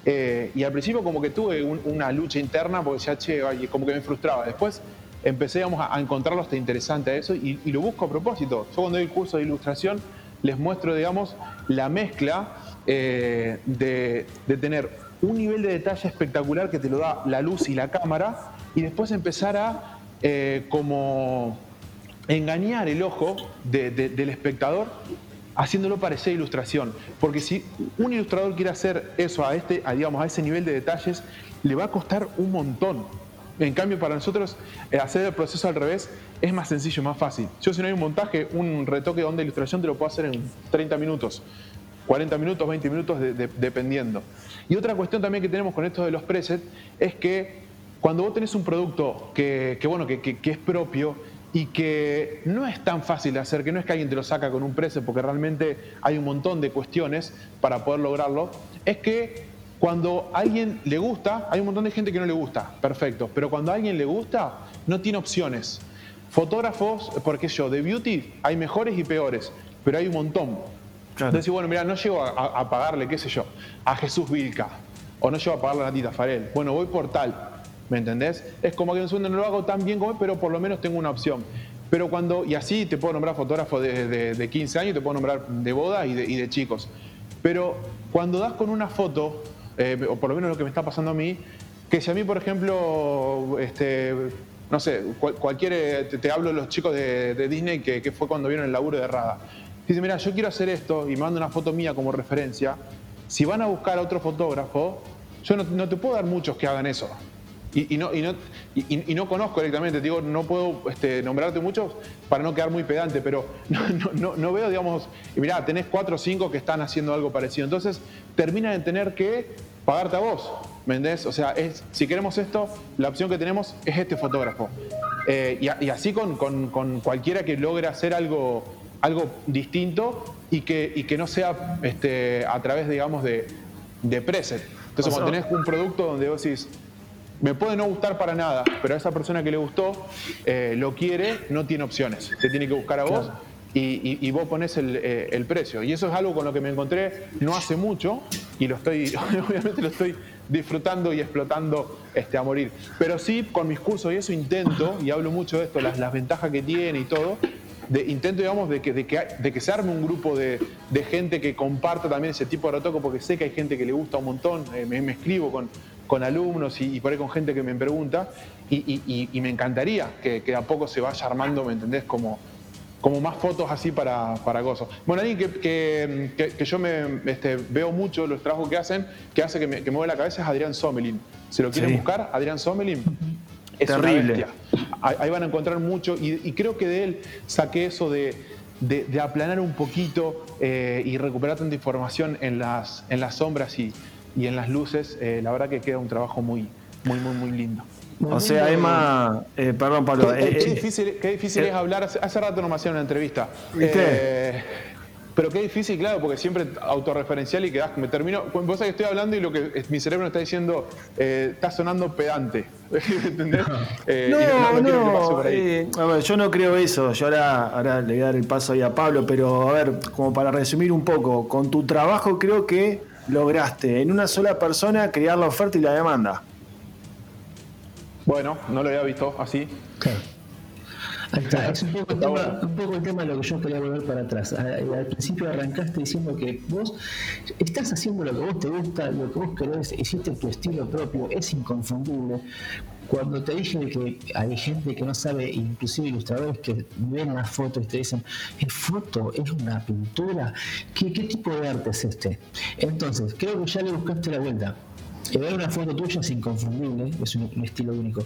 Eh, y al principio como que tuve una lucha interna porque decía, che, como que me frustraba. Después empecé a, encontrarlo hasta interesante a eso y, y lo busco a propósito. Yo cuando doy el curso de ilustración les muestro, digamos, la mezcla eh, de, tener un nivel de detalle espectacular que te lo da la luz y la cámara y después empezar a eh, como engañar el ojo del espectador haciéndolo parecer ilustración. Porque si un ilustrador quiere hacer eso a, este, digamos, a ese nivel de detalles, le va a costar un montón. En cambio, para nosotros eh, hacer el proceso al revés es más sencillo, más fácil. Yo si no hay un montaje, un retoque de onda de ilustración te lo puedo hacer en 30 minutos. 40 minutos, 20 minutos, dependiendo. Y otra cuestión también que tenemos con esto de los presets es que cuando vos tenés un producto que, bueno, que, es propio y que no es tan fácil de hacer, que no es que alguien te lo saca con un precio, porque realmente hay un montón de cuestiones para poder lograrlo, es que cuando a alguien le gusta, hay un montón de gente que no le gusta, perfecto, pero cuando a alguien le gusta, no tiene opciones. Fotógrafos, porque yo, de beauty hay mejores y peores, pero hay un montón. Entonces, bueno, mira, no llego a, pagarle, qué sé yo, a Jesús Vilca, o no llego a pagarle a Natita Farel. Bueno, voy por tal. ¿Me entendés? Es como que en segundo no lo hago tan bien como él, pero por lo menos tengo una opción. Pero cuando, y así te puedo nombrar fotógrafos de, 15 años, te puedo nombrar de boda y de, chicos. Pero cuando das con una foto, eh, o por lo menos lo que me está pasando a mí, que si a mí, por ejemplo, este, no sé, cualquier, te, hablo de los chicos de, Disney, que, fue cuando vieron el laburo de Rada. Dice, mira, yo quiero hacer esto y me manda una foto mía como referencia. Si van a buscar a otro fotógrafo, yo no, no te puedo dar muchos que hagan eso. Y, no, y, no, conozco directamente, digo, no puedo este, nombrarte muchos para no quedar muy pedante, pero no, veo, digamos, mirá, tenés cuatro o cinco que están haciendo algo parecido. Entonces, terminan de tener que pagarte a vos, ¿me entendés? O sea, es, si queremos esto, la opción que tenemos es este fotógrafo. Eh, y, así con, cualquiera que logre hacer algo, algo distinto y que, que no sea este, a través, digamos, de, de preset. Entonces, cuando tenés un producto donde vos decís, me puede no gustar para nada, pero a esa persona que le gustó, eh, lo quiere, no tiene opciones. Te tiene que buscar a vos y, vos pones eh, el, precio. Y eso es algo con lo que me encontré no hace mucho y lo estoy, obviamente lo estoy disfrutando y explotando este, a morir. Pero sí, con mis cursos y eso intento, y hablo mucho de esto, las, las ventajas que tiene y todo, de, intento, digamos, de que, de, que, de que se arme un grupo de, gente que comparta también ese tipo de retoco, porque sé que hay gente que le gusta un montón, eh, me, escribo con, con alumnos y, por ahí con gente que me pregunta, y, me encantaría que, que, a poco se vaya armando, ¿me entendés? Como, como más fotos así para, para gozo. Bueno, alguien que, que, yo me este, veo mucho los trabajos que hacen, que hace que me, que mueve la cabeza es Adrián Somelin. Si lo quieren buscar, Adrián Somelin. Es Terrible. Ahí, van a encontrar mucho y, creo que de él saqué eso de, de, aplanar un poquito eh, y recuperar tanta información en las, en las sombras y, y en las luces, eh, la verdad que queda un trabajo muy, muy, muy, muy lindo. o sea, Emma, eh, perdón Pablo. Qué, eh, difícil, qué difícil es hablar, hace, rato no me hacían una entrevista. ¿Viste? Pero qué difícil, claro, porque siempre autorreferencial y quedás, me termino, vos sabés que estoy hablando y lo que mi cerebro está diciendo, está sonando pedante. ¿Entendés? no, no, a ver, yo no creo eso. Yo ahora, ahora le voy a dar el paso ahí a Pablo, pero a ver, como para resumir un poco, con tu trabajo creo que lograste en una sola persona crear la oferta y la demanda. Bueno, no lo había visto así. Está, es un poco, el tema, un poco, el tema, de lo que yo quería volver para atrás. Al principio arrancaste diciendo que vos estás haciendo lo que vos te gusta, lo que vos querés, hiciste tu estilo propio, es inconfundible. Cuando te dije que hay gente que no sabe, inclusive ilustradores que ven las fotos y te dicen, ¿es foto? ¿Es una pintura? ¿Qué, qué tipo de arte es este? Entonces, creo que ya le buscaste la vuelta. Ver una foto tuya es inconfundible, es un, estilo único.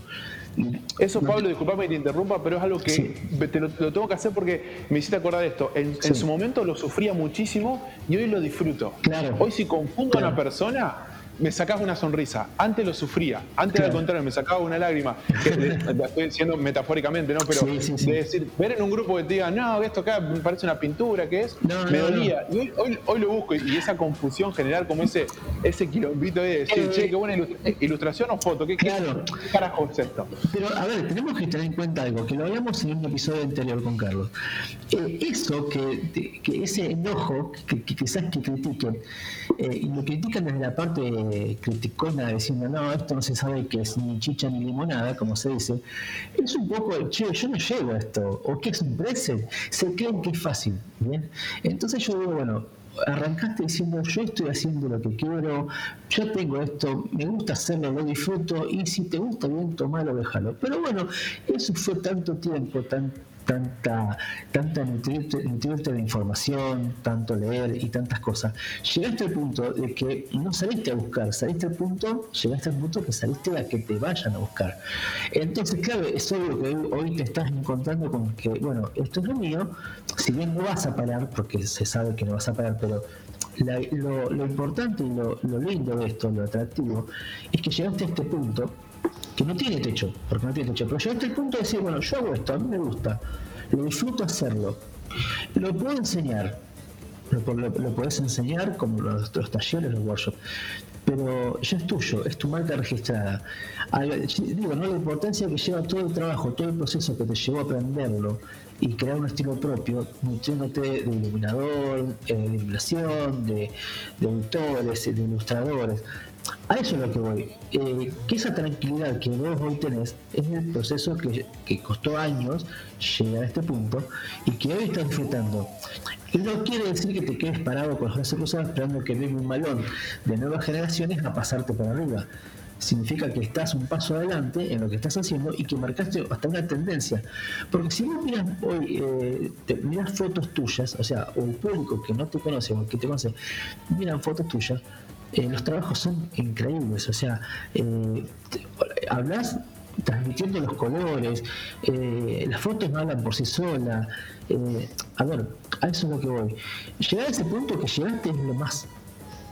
Eso, Pablo, disculpame que te interrumpa, pero es algo que te lo, tengo que hacer porque me hiciste acordar de esto. En, su momento lo sufría muchísimo y hoy lo disfruto. Claro. Hoy si confundo a una persona, me sacaba una sonrisa. Antes lo sufría, antes al contrario, me sacaba una lágrima. la estoy diciendo metafóricamente, ¿no? Pero de decir, ver en un grupo que te diga, no, esto acá me parece una pintura, ¿qué es? me dolía. Y hoy, hoy, lo busco y esa confusión general, como ese, ese quilombito de decir, eh, che, qué buena eh, ilustración o foto, ¿qué, claro. carajo es esto? Pero a ver, tenemos que tener en cuenta algo, que lo habíamos en un episodio anterior con Carlos. Eh, eso, que, que, ese enojo, que, quizás que critiquen, y lo critican desde la parte criticona diciendo, no, esto no se sabe que es ni chicha ni limonada, como se dice, es un poco, che, yo no llego a esto, o que es un preset, se creen que es fácil, ¿bien? Entonces yo digo, bueno, arrancaste diciendo yo estoy haciendo lo que quiero, yo tengo esto, me gusta hacerlo, lo disfruto y si te gusta bien, tomalo, déjalo. Pero bueno, eso fue tanto tiempo, tan, tanta, tanta nutrirte, de información, tanto leer y tantas cosas, llegaste al punto de que no saliste a buscar, saliste al punto, llegaste al punto que saliste a que te vayan a buscar. Entonces, claro, es obvio que hoy te estás encontrando con que, bueno, esto es lo mío, si bien no vas a parar, porque se sabe que no vas a parar, pero lo, importante y lo lindo de esto, lo atractivo, es que llegaste a este punto que no tiene techo, porque no tiene techo. Pero llegaste al punto de decir, bueno, yo hago esto, a mí me gusta, lo disfruto hacerlo, lo puedo enseñar, lo, puedes enseñar como los, los talleres, los workshops, pero ya es tuyo, es tu marca registrada. Digo, no la importancia que lleva todo el trabajo, todo el proceso que te llevó a aprenderlo y crear un estilo propio, nutriéndote de iluminador, eh, de iluminación, de, de autores, de ilustradores. A eso es lo que voy. Eh, que esa tranquilidad que vos hoy tenés es el proceso que, que, costó años llegar a este punto y que hoy estás disfrutando. Y no quiere decir que te quedes parado con los brazos cruzados esperando que venga un balón de nuevas generaciones a pasarte por arriba. Significa que estás un paso adelante en lo que estás haciendo y que marcaste hasta una tendencia. Porque si vos miras hoy, eh, fotos tuyas, o sea, o el público que no te conoce o que te conoce, miran fotos tuyas, eh, los trabajos son increíbles, o sea, eh, hablas transmitiendo los colores, eh, las fotos no hablan por sí solas. a ver, a eso es lo que voy. Llegar a ese punto que llegaste es lo más.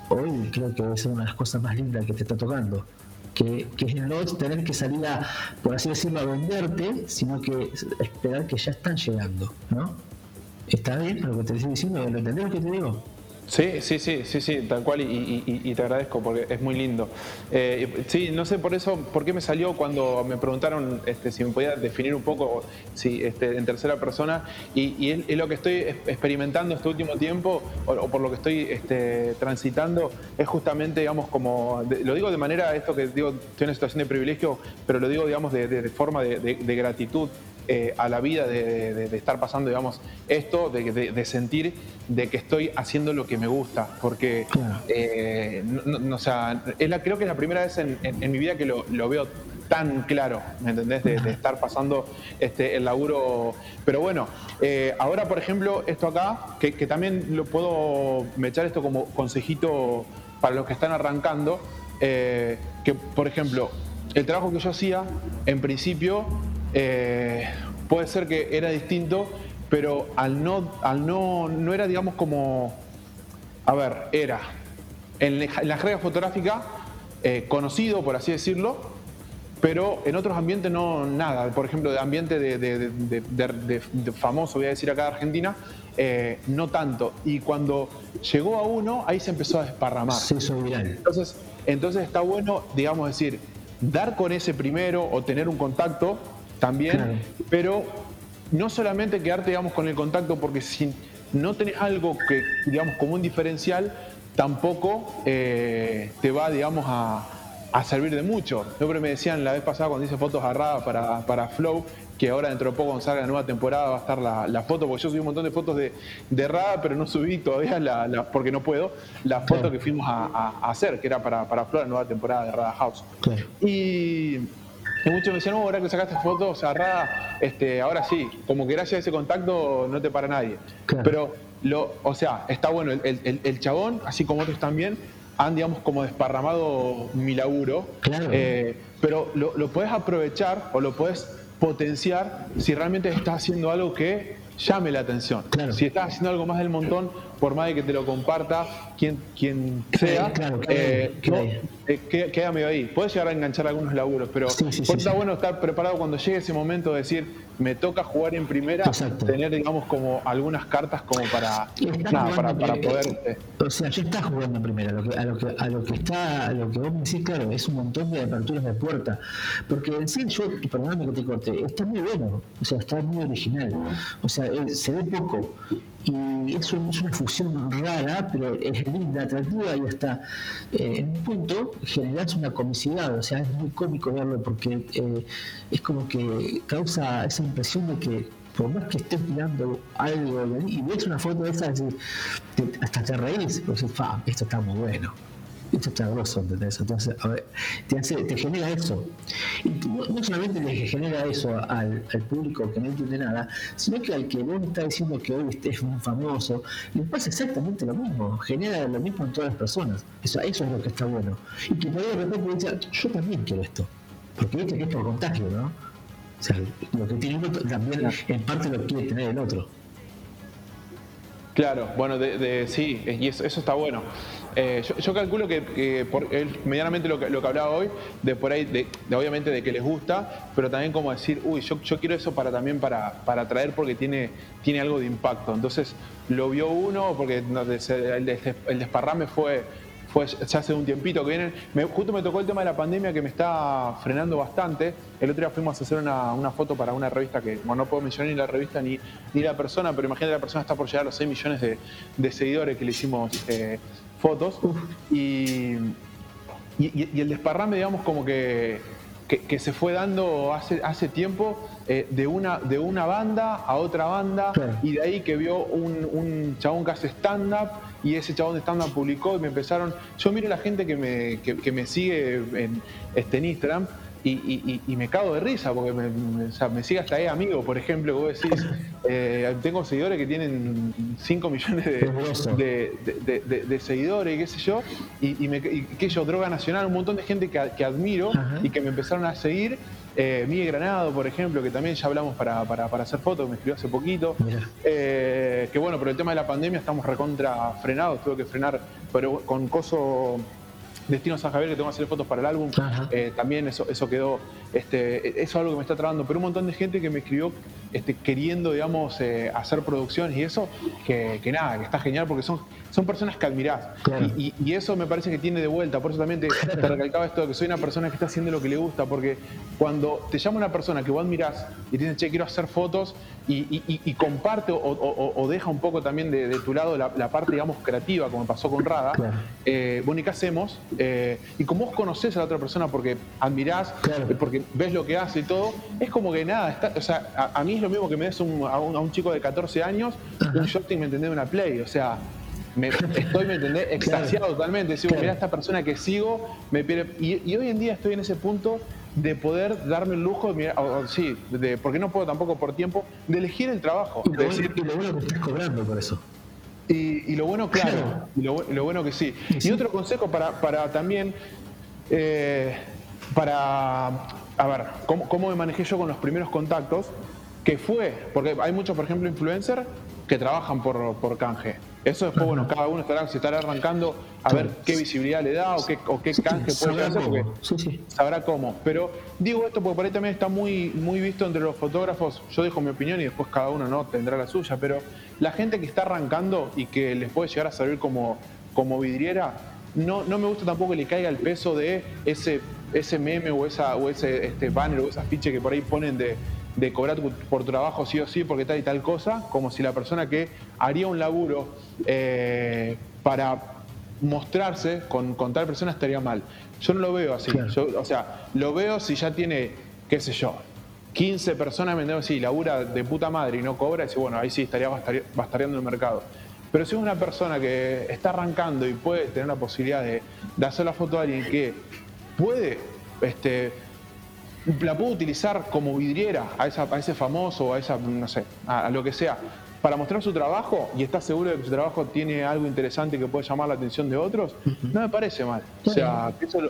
Hoy creo que es una de las cosas más lindas que te está tocando. Que, que no tener que salir a, por así decirlo, a venderte, sino que esperar que ya están llegando, ¿no? ¿Está bien lo que te estoy diciendo? ¿Lo entendés lo que te digo? Sí, sí, sí, sí, sí, tal cual y, te agradezco porque es muy lindo. Eh, sí, no sé por eso, por qué me salió cuando me preguntaron este, si me podía definir un poco si, este, en tercera persona y, es, lo que estoy experimentando este último tiempo o, por lo que estoy este, transitando es justamente, digamos, como, lo digo de manera, esto que digo, estoy en una situación de privilegio, pero lo digo, digamos, de, forma de gratitud. Eh, a la vida de, estar pasando, digamos, esto, de, sentir de que estoy haciendo lo que me gusta, porque, eh, no, sea, creo que es la primera vez en, mi vida que lo, veo tan claro, ¿me entendés? De, estar pasando este, el laburo. Pero bueno, eh, ahora, por ejemplo, esto acá, que, también lo puedo echar esto como consejito para los que están arrancando, que, por ejemplo, el trabajo que yo hacía, en principio, eh, puede ser que era distinto, pero al no, al no, no era, digamos, como, a ver, era en la jerga fotográfica eh, conocido, por así decirlo, pero en otros ambientes no nada. Por ejemplo, de ambiente de, famoso, voy a decir acá de Argentina, eh, no tanto. Y cuando llegó a uno, ahí se empezó a desparramar. Entonces, entonces está bueno, digamos, decir, dar con ese primero o tener un contacto también, pero no solamente quedarte, digamos, con el contacto, porque si no tenés algo que, digamos, como un diferencial, tampoco eh, te va, digamos, a, servir de mucho. Siempre me decían la vez pasada cuando hice fotos agarradas para, para Flow, que ahora dentro de poco cuando salga la nueva temporada va a estar la, foto, porque yo subí un montón de fotos de, de Rada, pero no subí todavía, la, porque no puedo, la foto que fuimos a, hacer, que era para, para Flow, la nueva temporada de Rada House. Y y muchos me decían, no, ahora que sacaste fotos, cerrada, este, ahora sí, como que gracias a ese contacto no te para nadie. Pero, lo, o sea, está bueno, el, chabón, así como otros también, han, digamos, como desparramado mi laburo. Eh, pero lo, lo puedes aprovechar o lo puedes potenciar si realmente estás haciendo algo que llame la atención. Si estás haciendo algo más del montón, por más de que te lo comparta quien, quien sea, eh, eh, queda medio ahí. Puedes llegar a enganchar algunos laburos, pero está bueno estar preparado cuando llegue ese momento de decir, me toca jugar en primera, tener, digamos, como algunas cartas como para, para, poder. Eh, o sea, ya estás jugando en primera. Lo que, a, lo que, a lo que está, a lo que vos me decís, claro, es un montón de aperturas de puerta. Porque en sí, yo, perdóname que te corte, está muy bueno, o sea, está muy original. O sea, se ve poco y es, una fusión rara, pero es linda, atractiva y hasta eh, en un punto generas una comicidad, o sea, es muy cómico verlo porque eh, es como que causa esa impresión de que por más que estés mirando algo y ves una foto de esa, hasta te reís, porque esto está muy bueno esto está grosso, ¿entendés? Entonces, a ver, te, hace, te genera eso. Y no, solamente le genera eso al, público que no entiende nada, sino que al que vos está diciendo que hoy es un famoso, le pasa exactamente lo mismo, genera lo mismo en todas las personas. Eso, eso es lo que está bueno. Y que de repente dice, yo también quiero esto. Porque viste que es por contagio, ¿no? O sea, lo que tiene uno también en parte lo quiere tener el otro. Claro, bueno, de, sí, y eso, eso está bueno. Eh, yo, calculo que, medianamente lo que, hablaba hoy, de por ahí, de, obviamente de que les gusta, pero también como decir, uy, yo, quiero eso para también para, para traer porque tiene, tiene algo de impacto. Entonces lo vio uno, porque el, desparrame fue fue ya hace un tiempito que vienen. justo me tocó el tema de la pandemia que me está frenando bastante. El otro día fuimos a hacer una, foto para una revista que, bueno, no puedo mencionar ni la revista ni, ni la persona, pero imagínate la persona está por llegar a los 6 millones de, seguidores que le hicimos eh, fotos. Y, y, el desparrame, digamos, como que, que, se fue dando hace, hace tiempo eh, de, una, de una banda a otra banda y de ahí que vio un, un chabón que hace stand-up y ese chabón de stand-up publicó y me empezaron. Yo miro a la gente que me, que, me sigue en, este, en Instagram y, me cago de risa porque me, sigue hasta ahí amigo, por ejemplo, que vos decís, eh, tengo seguidores que tienen 5 millones de, seguidores y qué sé yo, y, me, que yo, Droga Nacional, un montón de gente que, admiro y que me empezaron a seguir. Eh, Miguel Granado, por ejemplo, que también ya hablamos para, hacer fotos, me escribió hace poquito. Eh, que bueno, por el tema de la pandemia estamos recontra frenados, tuve que frenar, pero con Coso Destino San Javier, que tengo que hacer fotos para el álbum, eh, también eso, eso quedó, este, eso es algo que me está trabando, pero un montón de gente que me escribió este, queriendo, digamos, eh, hacer producciones y eso, que, que, nada, que está genial porque son son personas que admirás. Y, eso me parece que tiene de vuelta. Por eso también te, recalcaba esto de que soy una persona que está haciendo lo que le gusta. Porque cuando te llama una persona que vos admirás y te dice, che, quiero hacer fotos y, comparte o, deja un poco también de, tu lado la, parte, digamos, creativa, como pasó con Rada, eh, bueno, ¿y qué hacemos? Eh, y como vos conocés a la otra persona porque admirás, eh, porque ves lo que hace y todo, es como que nada, o sea, a, mí es lo mismo que me des a, un, chico de 14 años un shooting, ¿me entendés? Una play. O sea, me, estoy, ¿me entendés? Extasiado totalmente. Digo, mira, esta persona que sigo, me pide. Y, hoy en día estoy en ese punto de poder darme el lujo, mira, sí, de, porque no puedo tampoco por tiempo, de elegir el trabajo. Y lo, decir, bueno, y lo bueno que estás cobrando por eso. Y, lo bueno, claro, y lo, bueno que sí. Y otro consejo para, para también, eh, para, a ver, ¿cómo, ¿cómo me manejé yo con los primeros contactos? Que fue, porque hay muchos, por ejemplo, influencers que trabajan por, por canje. Eso después, bueno, cada uno estará, se estará arrancando a ver qué visibilidad le da o qué, o qué canje puede hacer, porque sabrá cómo. Pero digo esto porque por ahí también está muy, muy visto entre los fotógrafos. Yo dejo mi opinión y después cada uno no tendrá la suya, pero la gente que está arrancando y que les puede llegar a servir como, como vidriera, no, no me gusta tampoco que le caiga el peso de ese, ese meme o, esa, o ese este banner o esa ficha que por ahí ponen de de cobrar por trabajo sí o sí porque tal y tal cosa, como si la persona que haría un laburo eh, para mostrarse con, tal persona estaría mal. Yo no lo veo así. o sea, lo veo si ya tiene, qué sé yo, 15 personas vendiendo así, labura de puta madre y no cobra, y dice, bueno, ahí sí estaría bastareando el mercado. Pero si es una persona que está arrancando y puede tener la posibilidad de, de hacer la foto a alguien que puede este, la puedo utilizar como vidriera a, esa, ese famoso, a esa, no sé, a, lo que sea, para mostrar su trabajo y está seguro de que su trabajo tiene algo interesante que puede llamar la atención de otros, no me parece mal. O sea, que eso lo,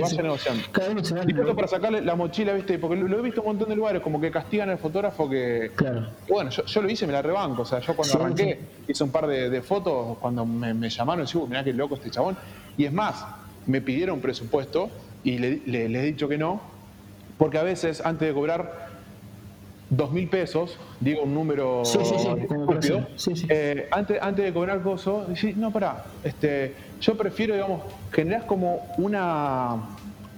vaya negociando. Cada para sacarle la mochila, ¿viste? Porque lo, he visto un montón de lugares, como que castigan al fotógrafo que. Claro. Bueno, yo, lo hice, me la rebanco. O sea, yo cuando arranqué hice un par de, fotos, cuando me, llamaron, y mirá qué loco este chabón. Y es más, me pidieron presupuesto y le, le he dicho que no, porque a veces antes de cobrar dos mil pesos, digo un número sí, eh, antes, antes de cobrar coso, decís, no, pará, este, yo prefiero, digamos, generar como una,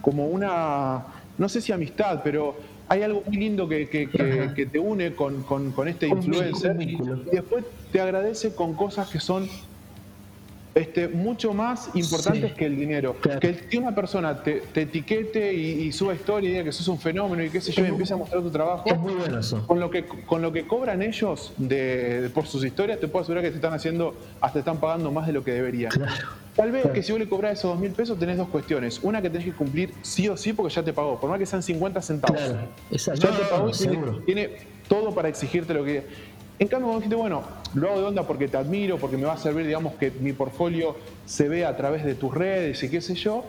como una, no sé si amistad, pero hay algo muy lindo que, que, te une con, con, con este influencer y después te agradece con cosas que son este, mucho más importantes que el dinero. Que, que, una persona te, etiquete y, suba historia y diga que sos un fenómeno y qué sé yo, y empieza a mostrar tu trabajo. Es muy bueno eso. Con lo que, con lo que cobran ellos de, por sus historias, te puedo asegurar que te están haciendo, hasta están pagando más de lo que deberían. Tal vez que si vos le cobras esos dos mil pesos tenés dos cuestiones. Una que tenés que cumplir sí o sí porque ya te pagó, por más que sean 50 centavos. Ya te pagó y tiene, tiene todo para exigirte lo que en cambio, vos dijiste, bueno, lo hago de onda porque te admiro, porque me va a servir, digamos, que mi portfolio se vea a través de tus redes y qué sé yo,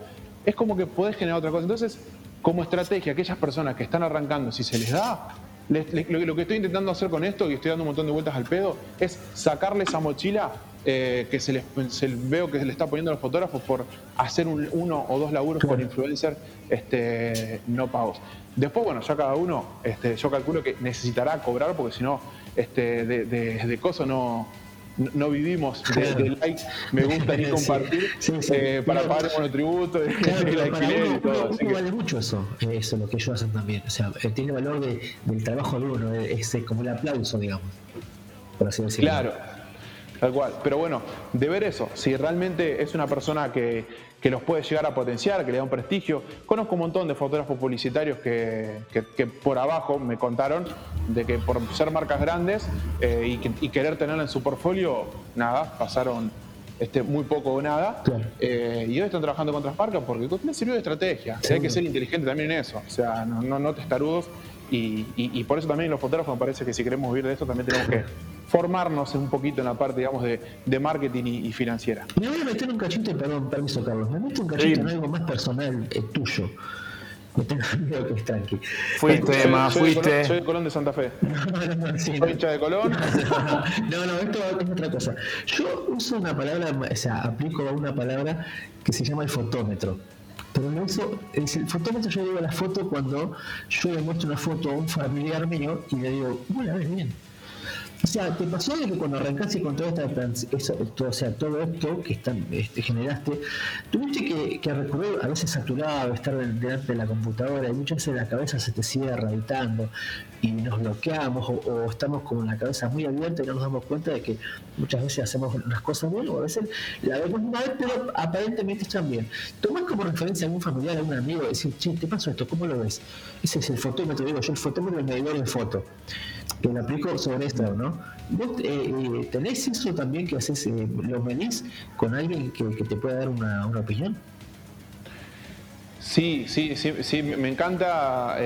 es como que podés generar otra cosa. Entonces, como estrategia, aquellas personas que están arrancando, si se les da, lo, que estoy intentando hacer con esto, y estoy dando un montón de vueltas al pedo, es sacarle esa mochila eh, que se les veo que se le está poniendo a los fotógrafos por hacer uno o dos laburos con influencer este, no pagos. Después, bueno, ya cada uno, este, yo calculo que necesitará cobrar porque si no, este, de, de, de coso no, no vivimos de, like, me gusta ni compartir eh, para pagar el monotributo, claro, el alquiler y todo. vale mucho eso, eso lo que ellos hacen también. O sea, eh, tiene valor de, del trabajo de uno, es como el aplauso, digamos, por así decirlo. Claro, tal cual. Pero bueno, de ver eso, si realmente es una persona que, que los puede llegar a potenciar, que le da un prestigio. Conozco un montón de fotógrafos publicitarios que, por abajo me contaron de que por ser marcas grandes eh, y, querer tenerla en su portfolio, nada, pasaron este, muy poco o nada. Eh, y hoy están trabajando con otras marcas porque les sirvió de estrategia. Hay que ser inteligente también en eso. O sea, no, no, no testarudos y, por eso también los fotógrafos me parece que si queremos vivir de esto también tenemos que formarnos un poquito en la parte, digamos, de, marketing y, financiera. Me voy a meter un cachito, perdón, permiso Carlos, me meto un cachito en algo más personal eh, tuyo. No tengo miedo que es tranqui. Fuiste, más, fuiste. soy de Colón de Santa Fe. No, no, no, sí, soy hincha de Colón. No, no, esto es otra cosa. Yo uso una palabra, o sea, aplico una palabra que se llama el fotómetro. Pero no hizo, el fotómetro yo digo la foto cuando yo le muestro una foto a un familiar mío y le digo, bueno, a ver bien. O sea, ¿te pasó de que cuando arrancaste con toda esta todo, o sea, todo esto que este, generaste, tuviste que, recurrir a veces saturado, estar delante de la computadora y muchas veces la cabeza se te sigue rehabilitando y nos bloqueamos o, estamos con la cabeza muy abierta y no nos damos cuenta de que muchas veces hacemos unas cosas bien o a veces la vemos mal, pero aparentemente están bien. Tomás como referencia a algún familiar, a algún amigo, decir, che, te pasó esto, ¿cómo lo ves? Ese es el fotómetro, digo yo, el fotómetro es medidor de foto que lo aplico sobre esto, ¿no? ¿Vos eh, eh, tenés eso también que haces, eh, lo medís con alguien que, te pueda dar una, opinión? Sí, sí, sí, sí, me encanta,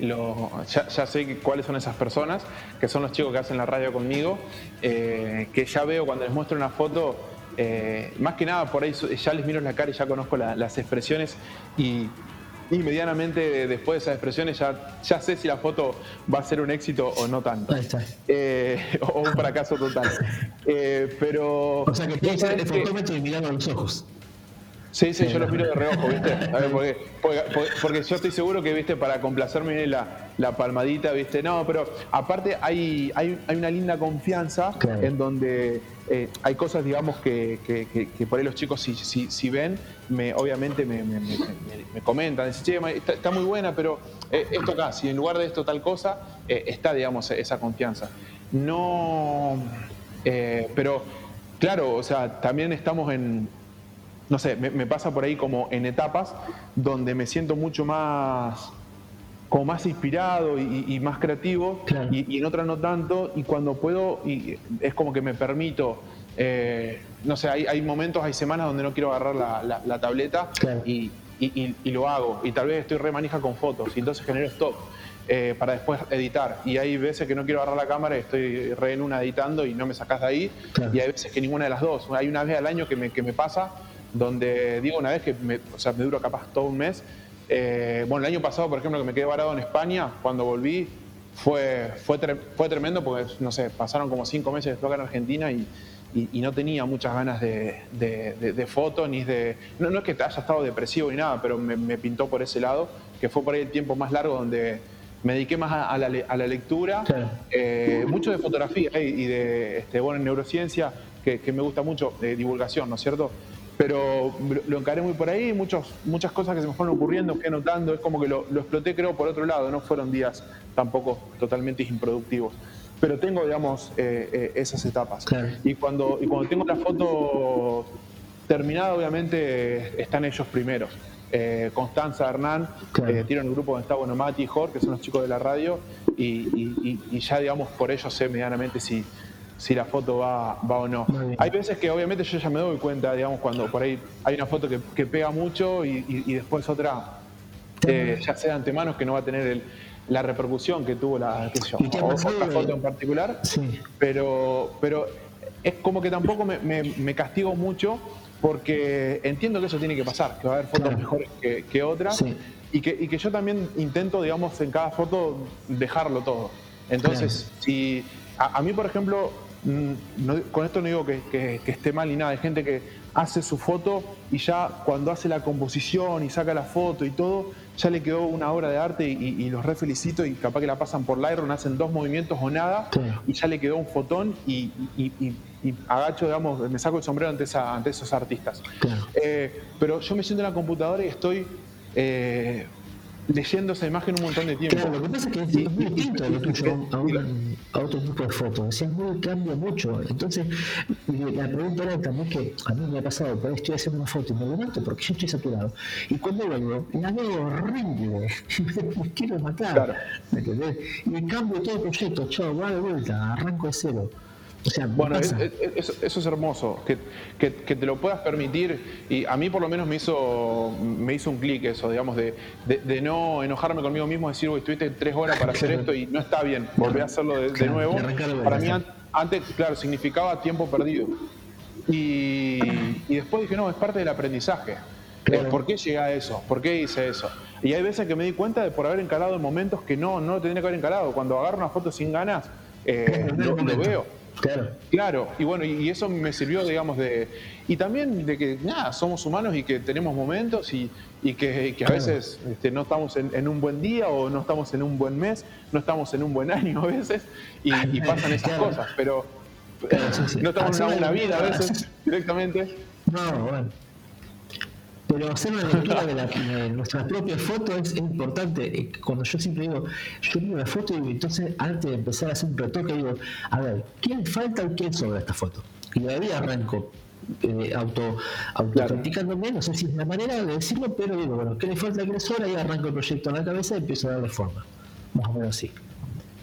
lo, ya, sé cuáles son esas personas, que son los chicos que hacen la radio conmigo, que ya veo cuando les muestro una foto, más que nada por ahí ya les miro la cara y ya conozco las expresiones y y medianamente después de esas expresiones ya, ya sé si la foto va a ser un éxito o no tanto. Eh, o un fracaso total. Eh, pero. O sea que tienes el fotómetro y mirando a los ojos. Sí, sí, yo los miro de reojo, ¿viste? A ver, porque, porque, yo estoy seguro que, ¿viste? Para complacerme viene la, la palmadita, ¿viste? No, pero aparte hay, hay, hay una linda confianza en donde eh, hay cosas, digamos, que, que, por ahí los chicos si, si, si ven, me, obviamente me, me, me comentan, dicen, che, está, muy buena, pero eh, esto acá, si en lugar de esto tal cosa, eh, está, digamos, esa confianza. No, pero claro, o sea, también estamos en no sé, me, pasa por ahí como en etapas donde me siento mucho más como más inspirado y, más creativo y, en otras no tanto y cuando puedo y es como que me permito eh, no sé hay, momentos hay semanas donde no quiero agarrar la, tableta y, lo hago y tal vez estoy re manija con fotos y entonces genero stop eh, para después editar y hay veces que no quiero agarrar la cámara y estoy re en una editando y no me sacas de ahí y hay veces que ninguna de las dos hay una vez al año que me, que me pasa donde digo una vez que me, o sea, me duro capaz todo un mes. Eh, bueno, el año pasado, por ejemplo, que me quedé varado en España, cuando volví, fue, fue, fue tremendo porque, no sé, pasaron como cinco meses de acá en Argentina y, y, no tenía muchas ganas de, de, foto, ni de... No, no, es que haya estado depresivo ni nada, pero me, pintó por ese lado, que fue por ahí el tiempo más largo donde me dediqué más a, la, a la, lectura, eh, mucho de fotografía y de, este, bueno, en neurociencia, que, que me gusta mucho, de divulgación, ¿no es cierto? Pero lo encaré muy por ahí, muchos, muchas cosas que se me fueron ocurriendo, fui anotando, es como que lo, exploté creo por otro lado, no fueron días tampoco totalmente improductivos. Pero tengo, digamos, eh, eh, esas etapas. Y, cuando, y cuando tengo la foto terminada, obviamente están ellos primeros. Eh, Constanza, Hernán, claro. tiran el grupo donde está bueno, Mati y Jorge, que son los chicos de la radio, y, y ya, digamos, por ellos sé medianamente si, si la foto va, va o no. Hay veces que obviamente yo ya me doy cuenta, digamos, cuando por ahí hay una foto que, pega mucho y, después otra, eh, ya sea de antemano, que no va a tener la repercusión que tuvo la otra foto en particular. Pero, pero es como que tampoco me, castigo mucho porque entiendo que eso tiene que pasar, que va a haber fotos mejores que, otras y, que, y que yo también intento, digamos, en cada foto dejarlo todo. Entonces, si a, mí, por ejemplo, mm, con esto no digo que, esté mal ni nada, hay gente que hace su foto y ya cuando hace la composición y saca la foto y todo, ya le quedó una obra de arte y, los re felicito y capaz que la pasan por Lightroom, hacen dos movimientos o nada y ya le quedó un fotón y, agacho, digamos, me saco el sombrero ante, esa, ante esos artistas. Eh, pero yo me siento en la computadora y estoy... Eh, leyendo esa imagen un montón de tiempo. Claro, lo que pasa es que es, distinto lo tuyo a, otro tipo de fotos. Es muy, cambia mucho. Entonces, la pregunta era también que a mí me ha pasado, por ahí estoy haciendo una foto y me levanto porque yo estoy saturado. Y cuando vuelvo, la veo horrible. me quiero matar. Claro. Y cambio todo el proyecto, chao, va de vuelta, arranco de cero bueno, eso es hermoso, que, que, te lo puedas permitir y a mí por lo menos me hizo, me hizo un clic eso, digamos, de, de, no enojarme conmigo mismo, decir, uy, estuviste tres horas para hacer esto y no está bien, volví a hacerlo de, nuevo. Para mí antes, claro, significaba tiempo perdido. Y, y después dije, no, es parte del aprendizaje. Eh, ¿Por qué llegué a eso? ¿Por qué hice eso? Y hay veces que me di cuenta de por haber encarado en momentos que no, no lo tendría que haber encarado. Cuando agarro una foto sin ganas, eh, lo veo Claro. Claro, y bueno, y, eso me sirvió, digamos, de. Y también de que, nada, somos humanos y que tenemos momentos y, que, a veces este, no estamos en, un buen día o no estamos en un buen mes, no estamos en un buen año a veces y, pasan esas cosas, pero no estamos en una buena vida a veces directamente. No, bueno. Pero hacer una lectura de, la, de nuestras propias fotos es, importante. Eh, cuando yo siempre digo, yo miro la foto y entonces antes de empezar a hacer un retoque digo, a ver, ¿quién falta o quién sobra esta foto? Y todavía arranco eh, auto, autocriticándome, no sé si es la manera de decirlo, pero digo, bueno, ¿qué le falta, qué le sobra? Y arranco el proyecto en la cabeza y empiezo a darle forma. Más o menos así.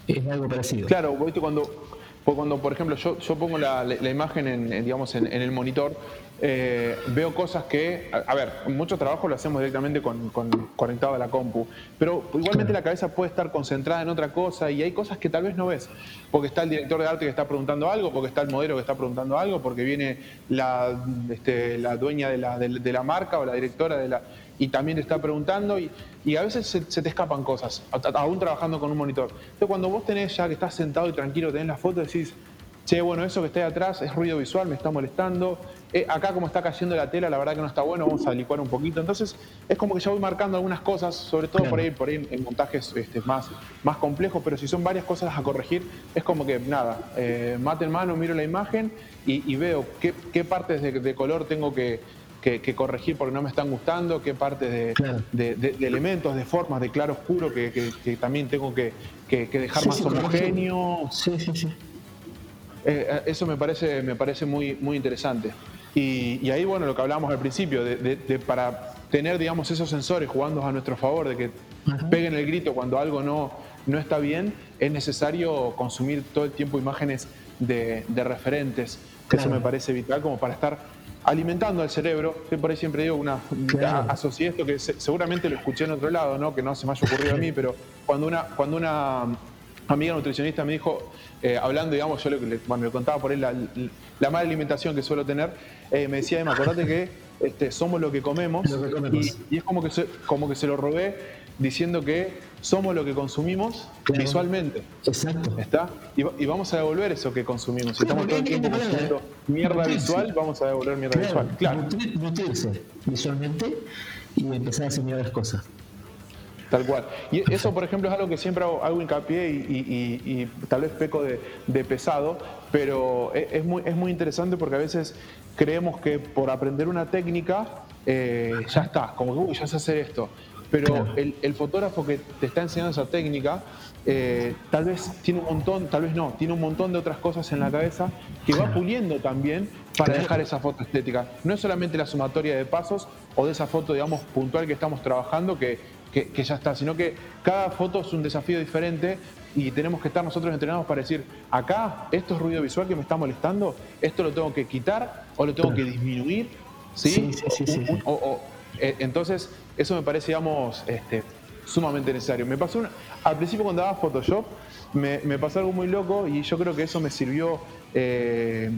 Es algo parecido. Claro, cuando, cuando por ejemplo, yo, yo pongo la, imagen en, digamos, en, el monitor, eh, veo cosas que, a, ver, mucho trabajo lo hacemos directamente con, conectado a la compu, pero igualmente la cabeza puede estar concentrada en otra cosa y hay cosas que tal vez no ves, porque está el director de arte que está preguntando algo, porque está el modelo que está preguntando algo, porque viene la, este, la dueña de la, de, la marca o la directora de la y también te está preguntando y, y a veces se, te escapan cosas, aún trabajando con un monitor. Entonces cuando vos tenés ya que estás sentado y tranquilo, tenés la foto, decís, che, bueno, eso que está ahí atrás es ruido visual, me está molestando. Eh, acá como está cayendo la tela, la verdad que no está bueno, vamos a licuar un poquito. Entonces es como que ya voy marcando algunas cosas, sobre todo por ahí, por ahí en montajes este, más, más complejos, pero si son varias cosas a corregir, es como que nada, eh, mate en mano, miro la imagen y, veo qué, partes de, color tengo que, corregir porque no me están gustando, qué partes de, elementos, de formas, de claro oscuro que, también tengo que, dejar más homogéneo. Sí, sí, sí. Eh, eh, eso me parece, me parece muy, muy interesante. Y, ahí, bueno, lo que hablábamos al principio, de, para tener, digamos, esos sensores jugando a nuestro favor, de que peguen el grito cuando algo no, no está bien, es necesario consumir todo el tiempo imágenes de, referentes. Eso me parece vital como para estar alimentando al cerebro. Yo por ahí siempre digo, una, asocié esto que seguramente lo escuché en otro lado, ¿no? que no se me haya ocurrido a mí, pero cuando una, cuando una amiga nutricionista me dijo, eh, hablando, digamos, yo le, bueno, le contaba por él la, mala alimentación que suelo tener, eh, me decía, Emma, acordate que este, somos lo que comemos, Y, es como que, se, como que se lo robé diciendo que somos lo que consumimos visualmente. Exacto. ¿Está? Y, vamos a devolver eso que consumimos. Si estamos todo el tiempo consumiendo mierda visual, vamos a devolver mierda visual. Claro. Nutrirse visualmente y empezar a asimilar las cosas. Tal cual. Y eso, por ejemplo, es algo que siempre hago, hincapié y, tal vez peco de, pesado, pero e, es muy, es muy interesante porque a veces creemos que por aprender una técnica eh, ya está, como que uy, ya sé hacer esto. Pero el, fotógrafo que te está enseñando esa técnica, eh, tal vez tiene un montón, tal vez no, tiene un montón de otras cosas en la cabeza que va puliendo también para dejar esa foto estética. No es solamente la sumatoria de pasos o de esa foto, digamos, puntual que estamos trabajando, que que, ya está, sino que cada foto es un desafío diferente y tenemos que estar nosotros entrenados para decir, acá, esto es ruido visual que me está molestando, esto lo tengo que quitar o lo tengo que disminuir, ¿sí? sí, sí, eh, entonces, eso me parece, digamos, este, sumamente necesario. Me pasó al principio cuando daba Photoshop, me, pasó algo muy loco y yo creo que eso me sirvió eh,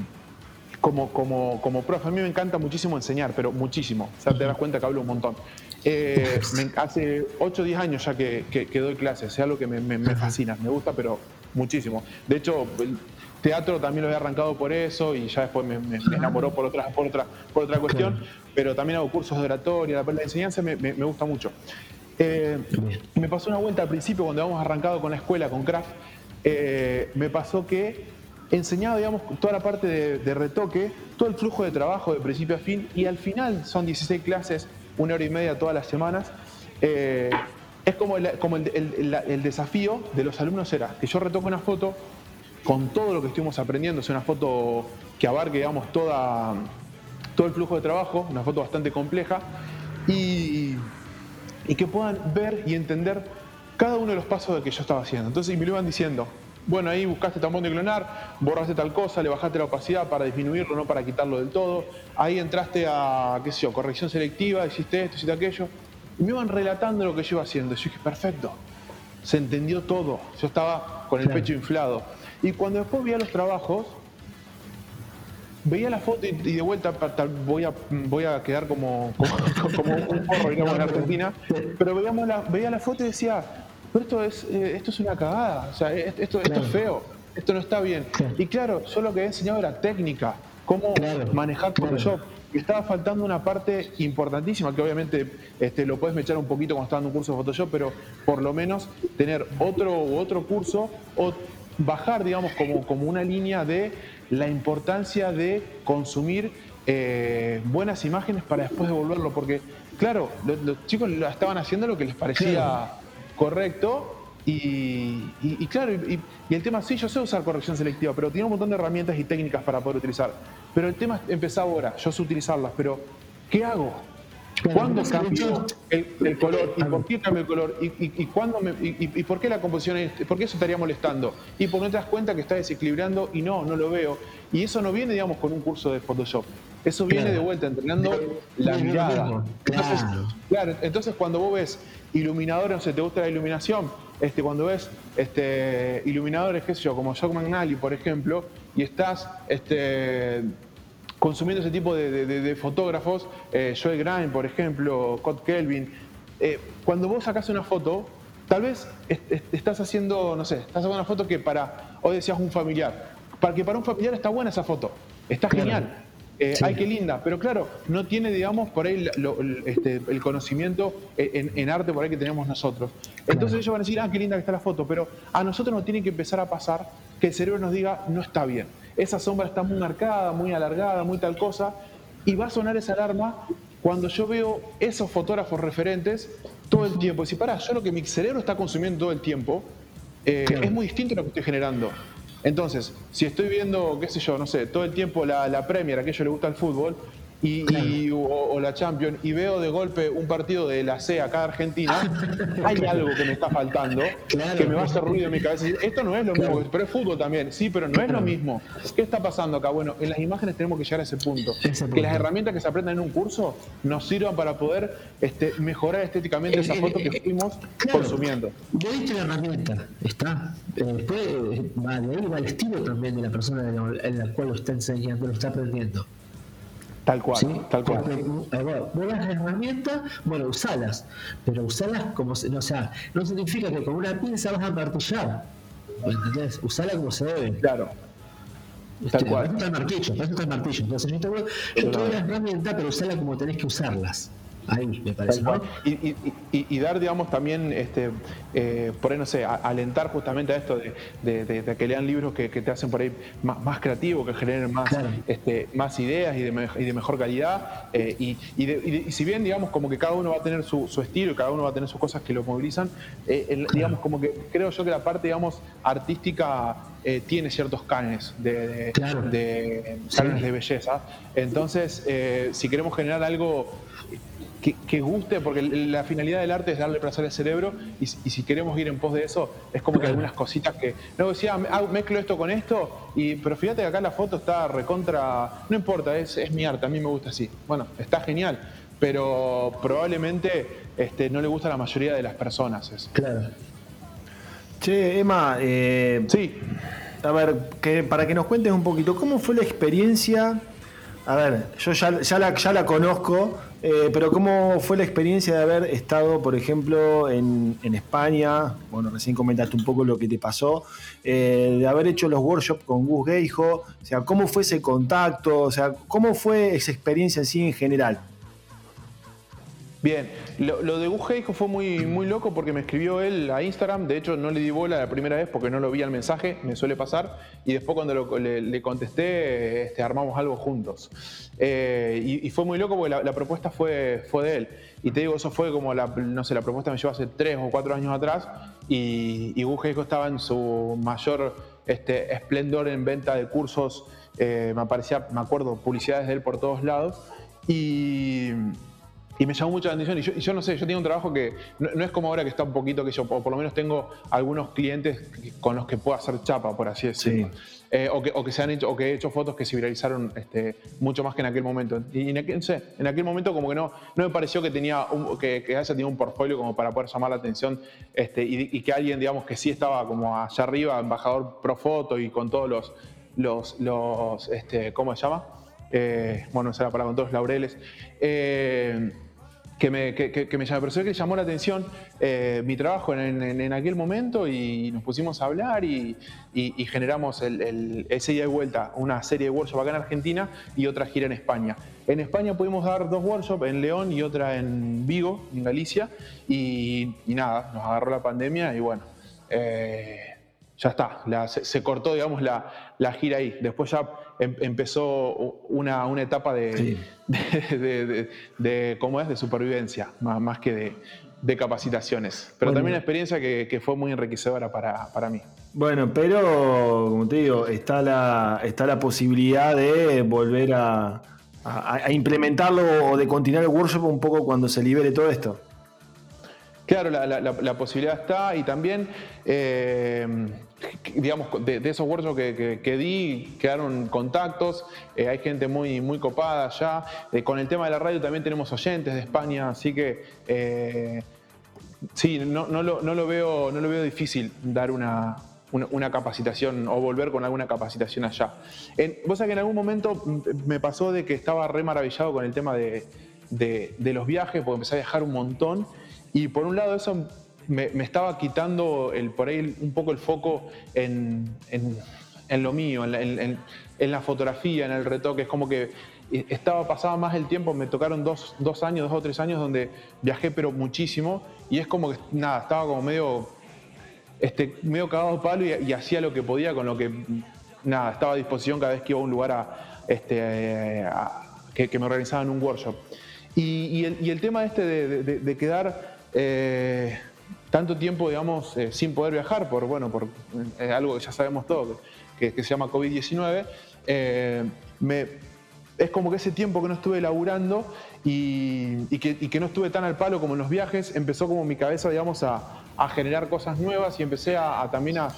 como, como, como profe. A mí me encanta muchísimo enseñar, pero muchísimo. O sea, te das cuenta que hablo un montón. Eh, hace 8 o 10 años ya que, que, doy clases, es algo que me, fascina, me gusta, pero muchísimo. De hecho, el teatro también lo he arrancado por eso y ya después me, enamoró por otra, por otra, por otra cuestión, pero también hago cursos de oratoria, la, enseñanza me, gusta mucho. Eh, me pasó una vuelta al principio cuando habíamos arrancado con la escuela, con Craft, eh, me pasó que enseñaba, digamos, toda la parte de, retoque, todo el flujo de trabajo de principio a fin, y al final son 16 clases, una hora y media todas las semanas. Eh, es como, el, como el, desafío de los alumnos era que yo retoque una foto con todo lo que estuvimos aprendiendo, es una foto que abarque, digamos, toda, todo el flujo de trabajo, una foto bastante compleja, y, y que puedan ver y entender cada uno de los pasos que yo estaba haciendo. Entonces, y me lo iban diciendo, bueno, ahí buscaste tampón de clonar, borraste tal cosa, le bajaste la opacidad para disminuirlo, no para quitarlo del todo. Ahí entraste a, qué sé yo, corrección selectiva, hiciste esto, hiciste aquello. Y me iban relatando lo que yo iba haciendo. Yo dije, perfecto, se entendió todo. Yo estaba con el pecho inflado. Y cuando después veía los trabajos, veía la foto y, de vuelta voy a, voy a quedar como, como, un porro, digamos, en Argentina, pero veíamos la, veía la foto y decía, pero esto es, eh, esto es una cagada, o sea, esto, esto es feo, esto no está bien. Y claro, yo lo que he enseñado era técnica, cómo manejar Photoshop. Y estaba faltando una parte importantísima, que obviamente este, lo puedes mechar un poquito cuando estás dando un curso de Photoshop, pero por lo menos tener otro otro curso o bajar, digamos, como, como una línea de la importancia de consumir eh, buenas imágenes para después devolverlo, porque claro, los, chicos estaban haciendo lo que les parecía correcto. Y, claro, y, el tema, sí, yo sé usar corrección selectiva, pero tiene un montón de herramientas y técnicas para poder utilizar. Pero el tema empezó ahora, yo sé utilizarlas, pero ¿qué hago? ¿Cuándo cambio el, color? ¿Y por qué cambio el color? ¿Y, y, me, y, por qué la composición es, por qué eso estaría molestando? Y por no te das cuenta que está desequilibrando y no, no lo veo. Y eso no viene, digamos, con un curso de Photoshop. Eso viene de vuelta, entrenando la mirada. Entonces, claro, entonces cuando vos ves iluminadores, no sé, te gusta la iluminación, este, cuando ves este, iluminadores, qué sé yo, como Jock McNally, por ejemplo, y estás este, consumiendo ese tipo de, fotógrafos, eh, Joel Grime, por ejemplo, Scott Kelvin, eh, cuando vos sacás una foto, tal vez estás haciendo, no sé, estás haciendo una foto que para, hoy decías un familiar, para que para un familiar está buena esa foto, está genial. Eh, ay, qué linda, pero claro, no tiene, digamos, por ahí este, el conocimiento en, arte por ahí que tenemos nosotros. Entonces ellos van a decir, ah, qué linda que está la foto, pero a nosotros nos tiene que empezar a pasar que el cerebro nos diga, no está bien. Esa sombra está muy marcada, muy alargada, muy tal cosa, y va a sonar esa alarma cuando yo veo esos fotógrafos referentes todo el tiempo. Y si pará, yo lo que mi cerebro está consumiendo todo el tiempo eh, es muy distinto a lo que estoy generando. Entonces, si estoy viendo, qué sé yo, no sé, todo el tiempo la, la Premier, a aquello le gusta el fútbol, y, o, la Champions y veo de golpe un partido de la C acá Argentina, hay algo que me está faltando, que me va a hacer ruido en mi cabeza. Esto no es lo mismo, pero es fútbol también, sí, pero no es lo mismo. ¿Qué está pasando acá? Bueno, en las imágenes tenemos que llegar a ese punto. Que las herramientas que se aprendan en un curso nos sirvan para poder este, mejorar estéticamente esa foto que fuimos consumiendo. Ya viste la herramienta, está. Eh, después va de ahí va el estilo también de la persona en la cual lo está enseñando, lo está aprendiendo. Tal cual, tal cual. vos las herramientas, bueno, usalas, pero usalas como, se, o sea, no significa que con una pinza vas a martillar. ¿Entendés? Usala como se debe. Claro. Tal cual. Eso está el martillo, eso está el martillo. Entonces, yo te, yo te doy la herramienta, pero usala como tenés que usarlas. Ahí, me parece. Y, dar, digamos, también, este, eh, por ahí, no sé, alentar justamente a esto de, que lean libros que, te hacen por ahí más, más creativos, que generen más, este, más ideas y de, mejor calidad. Eh, y, si bien, digamos, como que cada uno va a tener su, estilo y cada uno va a tener sus cosas que lo movilizan, eh, digamos, como que creo yo que la parte, digamos, artística tiene ciertos canes de, de, de belleza. Entonces, si queremos generar algo que, guste, porque la finalidad del arte es darle placer al cerebro y, si queremos ir en pos de eso, es como que algunas cositas que... No decía, ah, mezclo esto con esto, y, pero fíjate que acá la foto está recontra... No importa, es, es mi arte, a mí me gusta así. Bueno, está genial, pero probablemente este, no le gusta a la mayoría de las personas eso. Claro. Che, Emma, eh, sí. A ver, que, para que nos cuentes un poquito, ¿cómo fue la experiencia a ver, yo ya, ya, la, ya la conozco, eh, pero ¿cómo fue la experiencia de haber estado, por ejemplo, en, España? Bueno, recién comentaste un poco lo que te pasó, eh, de haber hecho los workshops con Gus Geijo, o sea, ¿cómo fue ese contacto? O sea, ¿cómo fue esa experiencia en sí en general? Bien, lo, de Gugeijo fue muy, muy loco porque me escribió él a Instagram, de hecho no le di bola la primera vez porque no lo vi al mensaje, me suele pasar, y después cuando le, contesté este, armamos algo juntos. Eh, y, fue muy loco porque la, propuesta fue, fue de él. Y te digo, eso fue como, la, no sé, la propuesta me llevó hace tres o cuatro años atrás y, y estaba en su mayor este, esplendor en venta de cursos, eh, me aparecía, me acuerdo, publicidades de él por todos lados. Y y me llamó mucho la atención. Y yo, no sé, yo tengo un trabajo que no, es como ahora que está un poquito que yo, por, lo menos tengo algunos clientes con los que puedo hacer chapa, por así decirlo. Eh, o, que, se han hecho, o que he hecho fotos que se viralizaron este, mucho más que en aquel momento. Y en aquel, sé, en aquel momento como que no, no me pareció que tenía que, que, haya tenido un portfolio como para poder llamar la atención este, y, que alguien, digamos, que sí estaba como allá arriba, embajador pro foto y con todos los, los, los este, ¿cómo se llama? Eh, bueno, esa era para con todos los laureles. Eh, que me, que, me llamó, la atención eh, mi trabajo en, aquel momento y nos pusimos a hablar y, generamos el, ese día de vuelta una serie de workshops acá en Argentina y otra gira en España. En España pudimos dar dos workshops, en León y otra en Vigo, en Galicia, y, nada, nos agarró la pandemia y bueno. Eh, ya está, se, cortó, digamos, la, la, gira ahí. Después ya em, empezó una, una etapa de, de, ¿cómo es? de supervivencia, más, más que de, capacitaciones. Pero también una experiencia que, que fue muy enriquecedora para, para, mí. Bueno, pero, como te digo, está la, está la posibilidad de volver a, a implementarlo o de continuar el workshop un poco cuando se libere todo esto. Claro, la, posibilidad está y también, eh, digamos, de, esos workshops que, di, quedaron contactos, eh, hay gente muy, muy copada ya. Eh, con el tema de la radio también tenemos oyentes de España, así que sí, no, lo, veo, no lo veo difícil dar una, capacitación o volver con alguna capacitación allá. vos sabés que en algún momento me pasó de que estaba re maravillado con el tema de, de los viajes, porque empecé a viajar un montón y por un lado eso me, estaba quitando por ahí un poco el foco en, lo mío, en, la fotografía, en el retoque. Es como que estaba, pasaba más el tiempo, me tocaron dos, años, dos o tres años donde viajé pero muchísimo y es como que nada, estaba como medio, este, medio cagado de palo y, hacía lo que podía con lo que nada, estaba a disposición cada vez que iba a un lugar a, este, que, me organizaban un workshop. Y, el, tema este de quedar eh, tanto tiempo, digamos, eh, sin poder viajar por, bueno, por eh, algo que ya sabemos todos, que, se llama COVID-19, es como que ese tiempo que no estuve laburando y, que, no estuve tan al palo como en los viajes, empezó como mi cabeza, digamos, a, generar cosas nuevas y empecé a también a,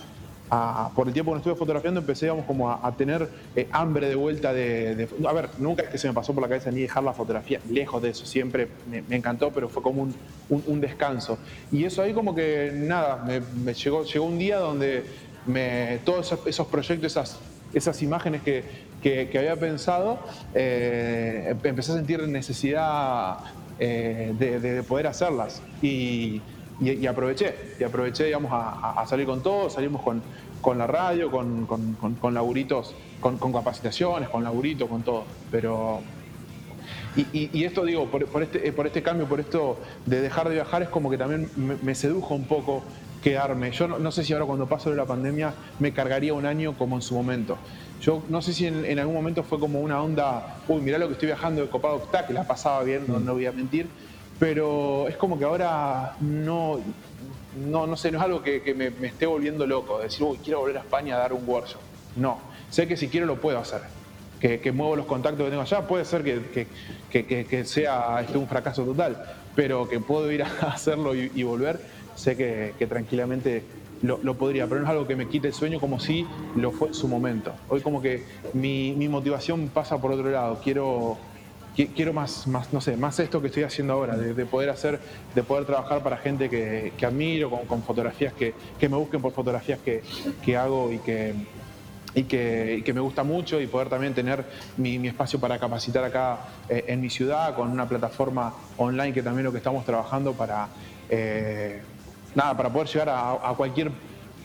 por el tiempo que estuve fotografiando, empecé como a, tener eh, hambre de vuelta de, A ver, nunca es que se me pasó por la cabeza ni dejar la fotografía, lejos de eso, siempre me, encantó, pero fue como un, descanso. Y eso ahí como que, nada, me, llegó, llegó un día donde me, todos esos, proyectos, esas, esas imágenes que, que, había pensado, eh, empecé a sentir necesidad eh, de, poder hacerlas. Y, y, aproveché, y aproveché, digamos, a, salir con todo, salimos con, con la radio, con, con, con laburitos, con, capacitaciones, con laburitos, con todo. Pero. Y, y, esto digo, por, por, este, por este cambio, por esto de dejar de viajar, es como que también me, sedujo un poco quedarme. Yo no, sé si ahora cuando paso de la pandemia me cargaría un año como en su momento. Yo no sé si en, algún momento fue como una onda, uy, mirá lo que estoy viajando de Copado que la pasaba bien, no, no voy a mentir, pero es como que ahora no, no, no sé, no es algo que, me, esté volviendo loco, decir, uy, quiero volver a España a dar un workshop. No, sé que si quiero lo puedo hacer. Que, muevo los contactos que tengo allá, puede ser que, sea este, un fracaso total, pero que puedo ir a hacerlo y, volver, sé que, tranquilamente lo, podría, pero no es algo que me quite el sueño como si lo fue en su momento. Hoy como que mi, mi motivación pasa por otro lado, quiero quiero más, no sé, más esto que estoy haciendo ahora, de, poder hacer, de poder trabajar para gente que, admiro, con, fotografías que, me busquen por fotografías que, hago y que, y que, me gusta mucho y poder también tener mi, espacio para capacitar acá eh, en mi ciudad con una plataforma online que también lo que estamos trabajando para, eh, nada, para poder llegar a, cualquier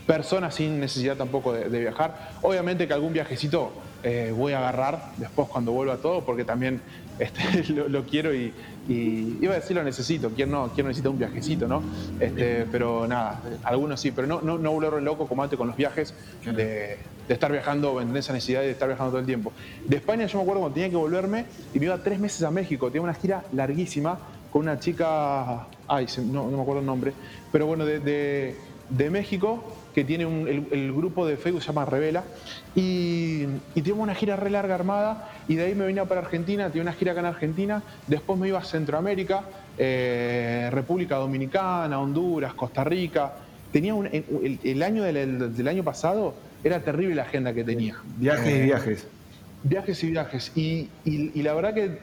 persona sin necesidad tampoco de, viajar. Obviamente que algún viajecito eh, voy a agarrar después cuando vuelva todo porque también este, lo, quiero y, iba a decir lo necesito, ¿quién no, quién necesita un viajecito, no? Este, pero nada, algunos sí, pero no, no, no volver loco como antes con los viajes de, estar viajando, en esa necesidad de estar viajando todo el tiempo. De España yo me acuerdo cuando tenía que volverme y me iba tres meses a México, tenía una gira larguísima con una chica, ay, no, me acuerdo el nombre, pero bueno, de, de México que tiene el, grupo de Facebook se llama Revela, y, y una gira re larga armada, y de ahí me venía para Argentina, tenía una gira acá en Argentina, después me iba a Centroamérica, eh, República Dominicana, Honduras, Costa Rica. Tenía el, año del, año pasado era terrible la agenda que tenía. Viajes y eh, viajes. Viajes y viajes. Y, la verdad que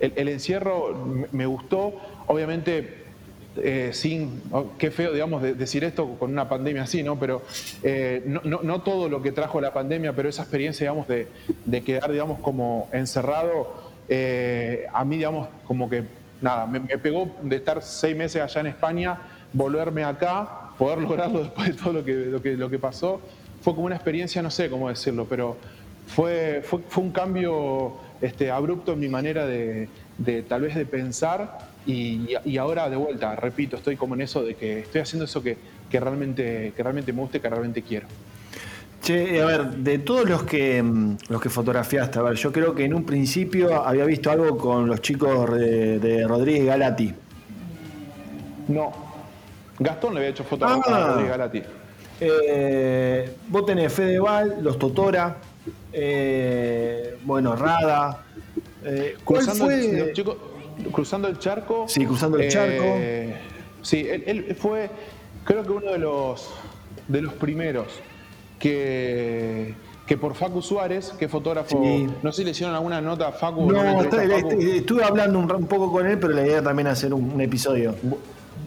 el, encierro me gustó. Obviamente eh, sin, oh, qué feo, digamos, decir esto con una pandemia así, ¿no? Pero eh, no, todo lo que trajo la pandemia, pero esa experiencia, digamos, de, quedar, digamos, como encerrado, eh, a mí, digamos, como que, nada, me, pegó de estar seis meses allá en España, volverme acá, poder lograrlo después de todo lo que, lo que, pasó, fue como una experiencia, no sé cómo decirlo, pero fue, fue, un cambio este, abrupto en mi manera de, de tal vez de pensar y, ahora de vuelta, repito, estoy como en eso de que estoy haciendo eso que, realmente, que realmente me gusta y que realmente quiero. Che, a ver, de todos los que mm, los que fotografiaste, a ver, yo creo que en un principio había visto algo con los chicos de, Rodríguez Galati. No, Gastón le había hecho fotos a ah. Rodríguez Galati. Eh, vos tenés Fedeval, los Totora, eh, bueno, Rada. Eh, ¿Cuál fue? chicos, cruzando el charco. Sí, cruzando el charco. Eh, sí, él, fue, creo que uno de los, de los primeros que, que por Facu Suárez, que fotógrafo, no sé si le hicieron alguna nota a Facu. No, estuve hablando un, poco con él, pero la idea también hacer un episodio.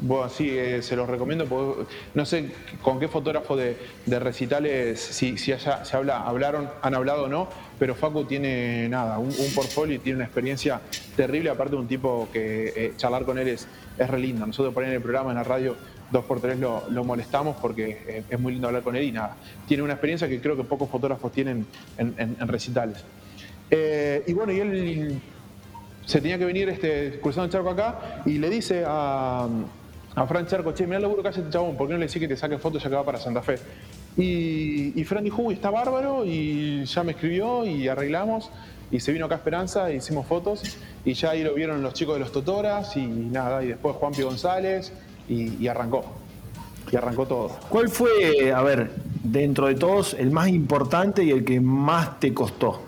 Bueno, sí, eh, se los recomiendo. No sé con qué fotógrafo de, recitales, si, si se habla, hablaron, han hablado o no, pero Facu tiene nada, un, portfolio y tiene una experiencia terrible, aparte un tipo que eh, charlar con él es, es re lindo. Nosotros por ahí en el programa, en la radio, dos por tres lo, molestamos porque eh, es muy lindo hablar con él y nada. Tiene una experiencia que creo que pocos fotógrafos tienen en, recitales. y bueno, y él se tenía que venir este, cruzando el charco acá y le dice a, a Fran Charco, che, mira el laburo que hace este chabón, ¿por qué no le decís que te saque fotos ya que va para Santa Fe? Y, Fran dijo, uy, está bárbaro, y ya me escribió y arreglamos, y se vino acá a Esperanza, e hicimos fotos, y ya ahí lo vieron los chicos de los Totoras, y nada, y después Juan P. González, y, arrancó. Y arrancó todo. ¿Cuál fue, a ver, dentro de todos, el más importante y el que más te costó?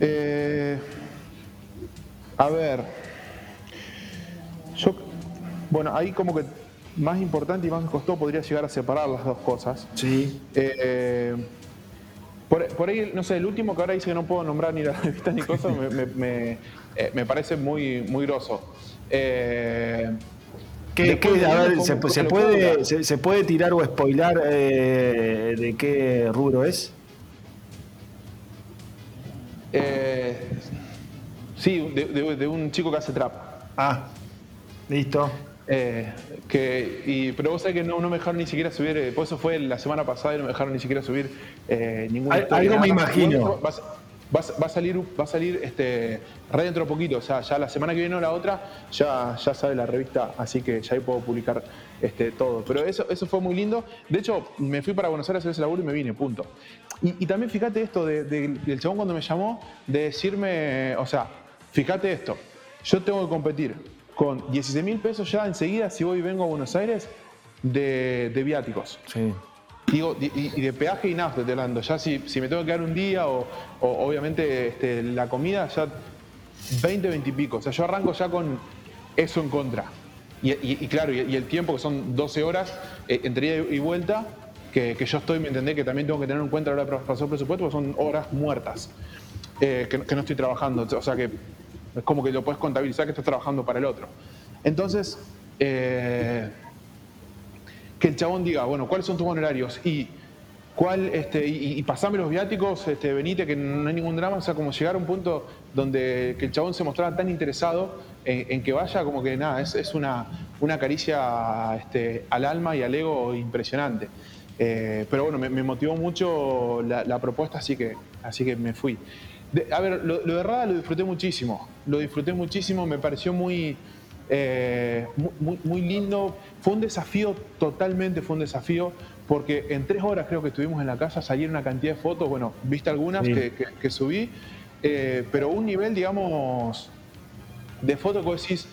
Eh, a ver, yo, bueno, ahí como que más importante y más costó podría llegar a separar las dos cosas. Sí. Eh, por, ahí, no sé, el último que ahora dice que no puedo nombrar ni la revista ni cosas, me, eh, me, parece muy, muy groso. Eh, ¿Qué, a ver, se, puede, se, puede tirar o spoilar de qué rubro es? sí, de, de, un chico que hace trap. Ah, Listo. Eh, que, y, pero vos sabés que no, no me dejaron ni siquiera subir, eh, por eso fue la semana pasada y no me dejaron ni siquiera subir eh, ninguna Algo me imagino. Va, a salir, va a salir este, re dentro de poquito, o sea, ya la semana que viene o la otra, ya, ya sale la revista, así que ya ahí puedo publicar este, todo. Pero eso, eso fue muy lindo. De hecho, me fui para Buenos Aires a hacer ese laburo y me vine, punto. Y, también fíjate esto del chabón cuando me llamó, de decirme, o sea, fíjate esto, yo tengo que competir con 16 mil pesos ya enseguida, si voy y vengo a Buenos Aires, de, viáticos. Sí. Digo, y, de peaje y nada, estoy hablando. Ya si, si, me tengo que quedar un día o, obviamente este, la comida, ya 20, 20 y pico. O sea, yo arranco ya con eso en contra. Y, claro, y, el tiempo que son 12 horas eh, entre ida y vuelta, que, yo estoy, me entendé que también tengo que tener en cuenta a la hora de pasar presupuesto, porque son horas muertas eh, que, que, no estoy trabajando. O sea que es como que lo puedes contabilizar que estás trabajando para el otro. Entonces, eh, que el chabón diga, bueno, ¿cuáles son tus honorarios? Y ¿Cuál, este, y, pasame los viáticos, este, venite, que no hay ningún drama, o sea, como llegar a un punto donde que el chabón se mostraba tan interesado en, que vaya, como que nada, es, una, una caricia este, al alma y al ego impresionante. Eh, pero bueno, me, motivó mucho la, propuesta, así que, así que me fui. A ver, lo, de Rada lo disfruté muchísimo, lo disfruté muchísimo, me pareció muy, eh, muy, muy lindo, fue un desafío, totalmente fue un desafío porque en tres horas creo que estuvimos en la casa, salieron una cantidad de fotos, bueno, viste algunas que, subí, eh, pero un nivel, digamos, de foto que decís,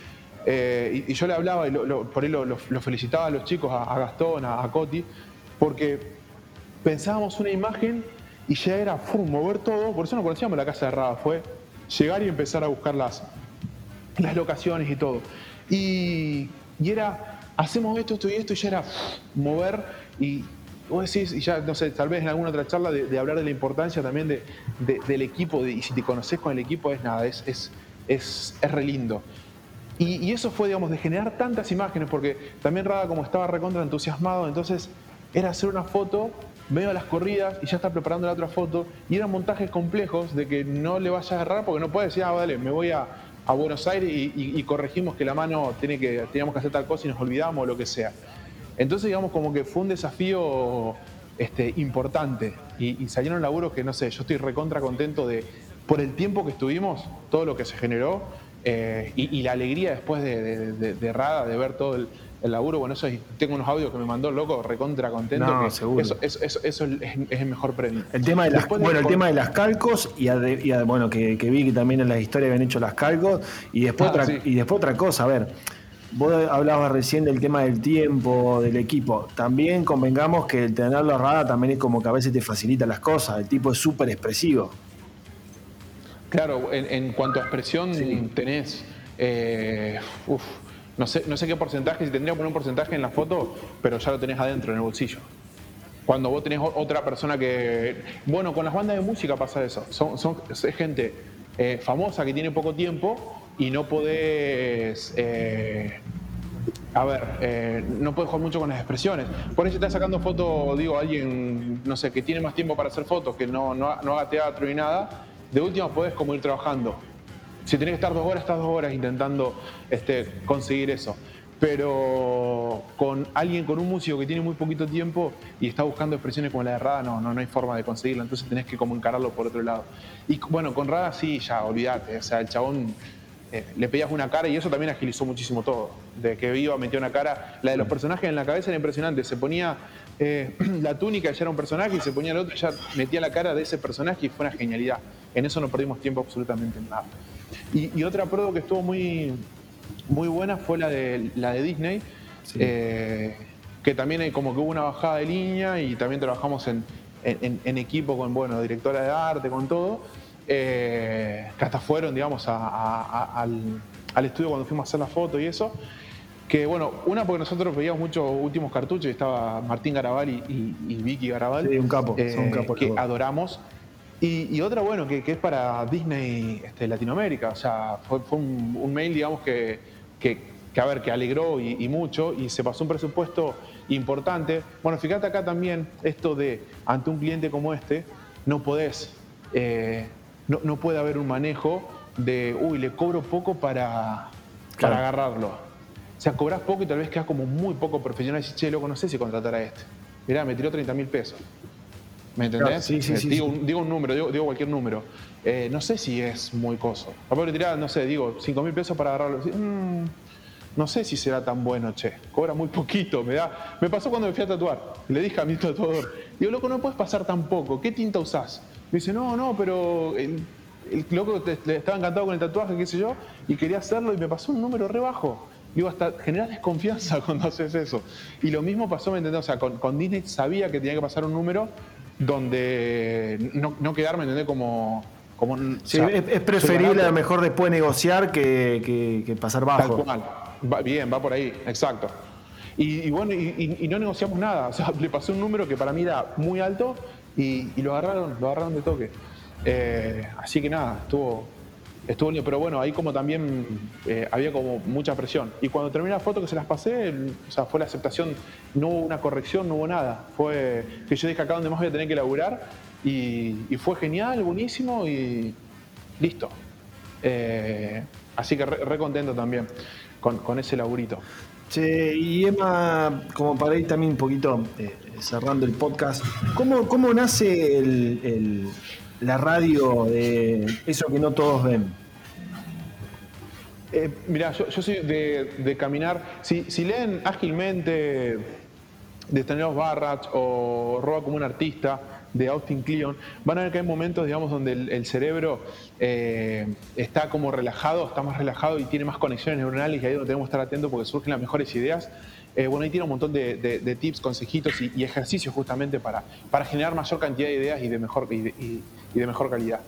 eh, y, yo le hablaba y por ahí lo, felicitaba a los chicos, a, Gastón, a, Coti, porque pensábamos una imagen y ya era mover todo, por eso no conocíamos la casa de Rada, fue llegar y empezar a buscar las, las locaciones y todo. Y, y era, hacemos esto, esto y esto, y ya era mover y vos decís, y ya, no sé, tal vez en alguna otra charla, de, hablar de la importancia también de, del equipo, y si te conoces con el equipo es nada, es, es, es, es re lindo. Y, eso fue, digamos, de generar tantas imágenes, porque también Rada como estaba recontra entusiasmado, entonces era hacer una foto, medio a las corridas y ya está preparando la otra foto, y eran montajes complejos de que no le vayas a agarrar, porque no puedes decir, ah, vale, me voy a, a Buenos Aires y, corregimos que la mano tiene que, teníamos que hacer tal cosa y nos olvidamos o lo que sea. Entonces, digamos, como que fue un desafío este, importante y, salieron laburos que, no sé, yo estoy recontra contento de, por el tiempo que estuvimos, todo lo que se generó eh, y, la alegría después de, Rada, de ver todo el, laburo. Bueno, eso tengo unos audios que me mandó el loco, recontra contento. No, seguro. Eso, es, el mejor premio. El tema de las, bueno, el tema de las calcos y, bueno, que, vi que también en la historia habían hecho las calcos y después, ah, y después otra cosa, a ver Vos hablabas recién del tema del tiempo, del equipo. También convengamos que el tenerlo rada también es como que a veces te facilita las cosas. El tipo es súper expresivo. Claro, en, cuanto a expresión tenés. Eh, no, sé, no sé qué porcentaje, si tendría que poner un porcentaje en la foto, pero ya lo tenés adentro, en el bolsillo. Cuando vos tenés otra persona que. Bueno, con las bandas de música pasa eso. Son, son es gente eh, famosa que tiene poco tiempo y no podés. Eh, a ver, eh, no puedes jugar mucho con las expresiones. Por eso estás sacando fotos, digo, alguien, no sé, que tiene más tiempo para hacer fotos, que no, no, haga teatro ni nada, de última puedes como ir trabajando. Si tenés que estar dos horas, estás dos horas intentando este, conseguir eso. Pero con alguien, con un músico que tiene muy poquito tiempo y está buscando expresiones como la de Rada, no, no, no hay forma de conseguirlo. Entonces tenés que como encararlo por otro lado. Y bueno, con Rada sí, ya, olvídate. O sea, el chabón eh, le pedías una cara y eso también agilizó muchísimo todo. De que viva, metió una cara. La de los personajes en la cabeza era impresionante. Se ponía eh, la túnica, ya era un personaje, y se ponía el otro, ya metía la cara de ese personaje y fue una genialidad. En eso no perdimos tiempo absolutamente nada. Y, otra prueba que estuvo muy, muy buena fue la de, la de Disney. Eh, que también hay como que hubo una bajada de línea y también trabajamos en, en equipo con, bueno, directora de arte, con todo eh, que hasta fueron, digamos, al, estudio cuando fuimos a hacer la foto y eso. Que bueno, una porque nosotros veíamos muchos últimos cartuchos, y estaba Martín Garabal y, Vicky Garabal. Sí, un capo, un capo Que adoramos. Y, otra, bueno, que, es para Disney este, Latinoamérica. O sea, fue, un, mail, digamos, que, que, a ver, que alegró y, mucho y se pasó un presupuesto importante. Bueno, fíjate acá también esto de, ante un cliente como este, no podés eh, no, puede haber un manejo de, uy, le cobro poco para, para agarrarlo. O sea, cobras poco y tal vez quedas como muy poco profesional y dices, che, loco, no sé si contratar a este. Mirá, me tiró 30 mil pesos. ¿Me entendés? sí, sí, eh, sí, digo, un número, digo, cualquier número. Eh, no sé si es muy coso. A le tirás, no sé, digo, 5 mil pesos para agarrarlo. Mm, no sé si será tan bueno, che. Cobra muy poquito, me da. Me pasó cuando me fui a tatuar. Le dije a mi tatuador, digo, loco, no puedes pasar tan poco. ¿Qué tinta usás? Me dice, no, no, pero el, loco le estaba encantado con el tatuaje, qué sé yo, y quería hacerlo y me pasó un número re bajo. Digo, hasta generar desconfianza cuando haces eso. Y lo mismo pasó, ¿me entendés? O sea, con, Disney sabía que tenía que pasar un número donde no, no quedarme, ¿entendés? Como... como sí, es, preferible a lo mejor después negociar que, pasar bajo. bien, va por ahí, exacto. Y, bueno, y, y, no negociamos nada. O sea, le pasé un número que para mí era muy alto y, lo agarraron, lo agarraron de toque. Eh, así que nada, estuvo, estuvo lindo, pero bueno, ahí como también eh, había como mucha presión. Y cuando terminé la foto que se las pasé, o sea, fue la aceptación, no hubo una corrección, no hubo nada. Fue que yo dije acá donde más voy a tener que laburar y, fue genial, buenísimo y listo. Eh, así que re, contento también con, ese laburito. Che, y Emma, como para ir también un poquito cerrando el podcast, ¿cómo, cómo nace el la radio de eso que no todos ven? Eh, mira, yo, soy de, caminar. Si, leen ágilmente de Stanislav Barrach o Roba como un artista de Austin Kleon, van a ver que hay momentos, digamos, donde el, cerebro eh, está como relajado, está más relajado y tiene más conexiones neuronales y ahí es donde tenemos que estar atentos porque surgen las mejores ideas. Eh, bueno, ahí tiene un montón de, tips, consejitos y, ejercicios justamente para, para generar mayor cantidad de ideas y de mejor, y, de mejor calidad.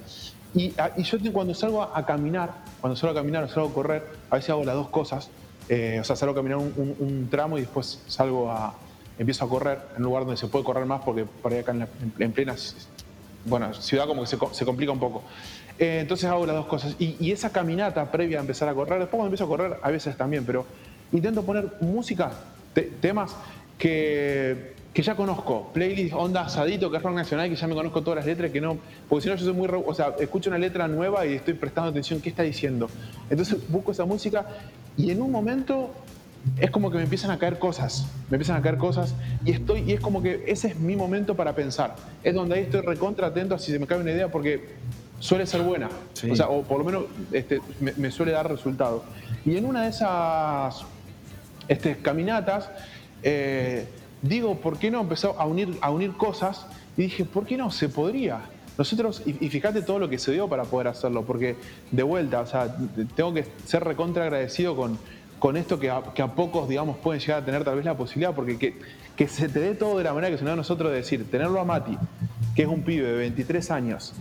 Ah, y, yo cuando salgo a, caminar, cuando salgo a caminar o salgo a correr, a veces hago las dos cosas. Eh, o sea, salgo a caminar un, tramo y después salgo a, empiezo a correr en un lugar donde se puede correr más porque por ahí acá en, en, plena bueno, ciudad como que se, se complica un poco. Eh, entonces hago las dos cosas. Y, esa caminata previa a empezar a correr, después cuando empiezo a correr, a veces también, pero intento poner música, temas que que ya conozco, playlist onda asadito, que es rock nacional, que ya me conozco todas las letras, que no, porque si no yo soy muy, o sea, escucho una letra nueva y estoy prestando atención qué está diciendo. Entonces busco esa música y en un momento es como que me empiezan a caer cosas, me empiezan a caer cosas y estoy y es como que ese es mi momento para pensar. Es donde ahí estoy recontra atento a si se me cae una idea porque suele ser buena, o sea, o por lo menos este, me, suele dar resultados. Y en una de esas este, caminatas eh, digo, ¿por qué no empezó a unir, a unir cosas? Y dije, ¿por qué no? Se podría. Nosotros, y, fíjate todo lo que se dio para poder hacerlo, porque de vuelta, o sea, tengo que ser recontra agradecido con, con esto que a, que a, pocos, digamos, pueden llegar a tener tal vez la posibilidad, porque que, que se te dé todo de la manera que se nos da a nosotros de decir, tenerlo a Mati, que es un pibe de 23 años,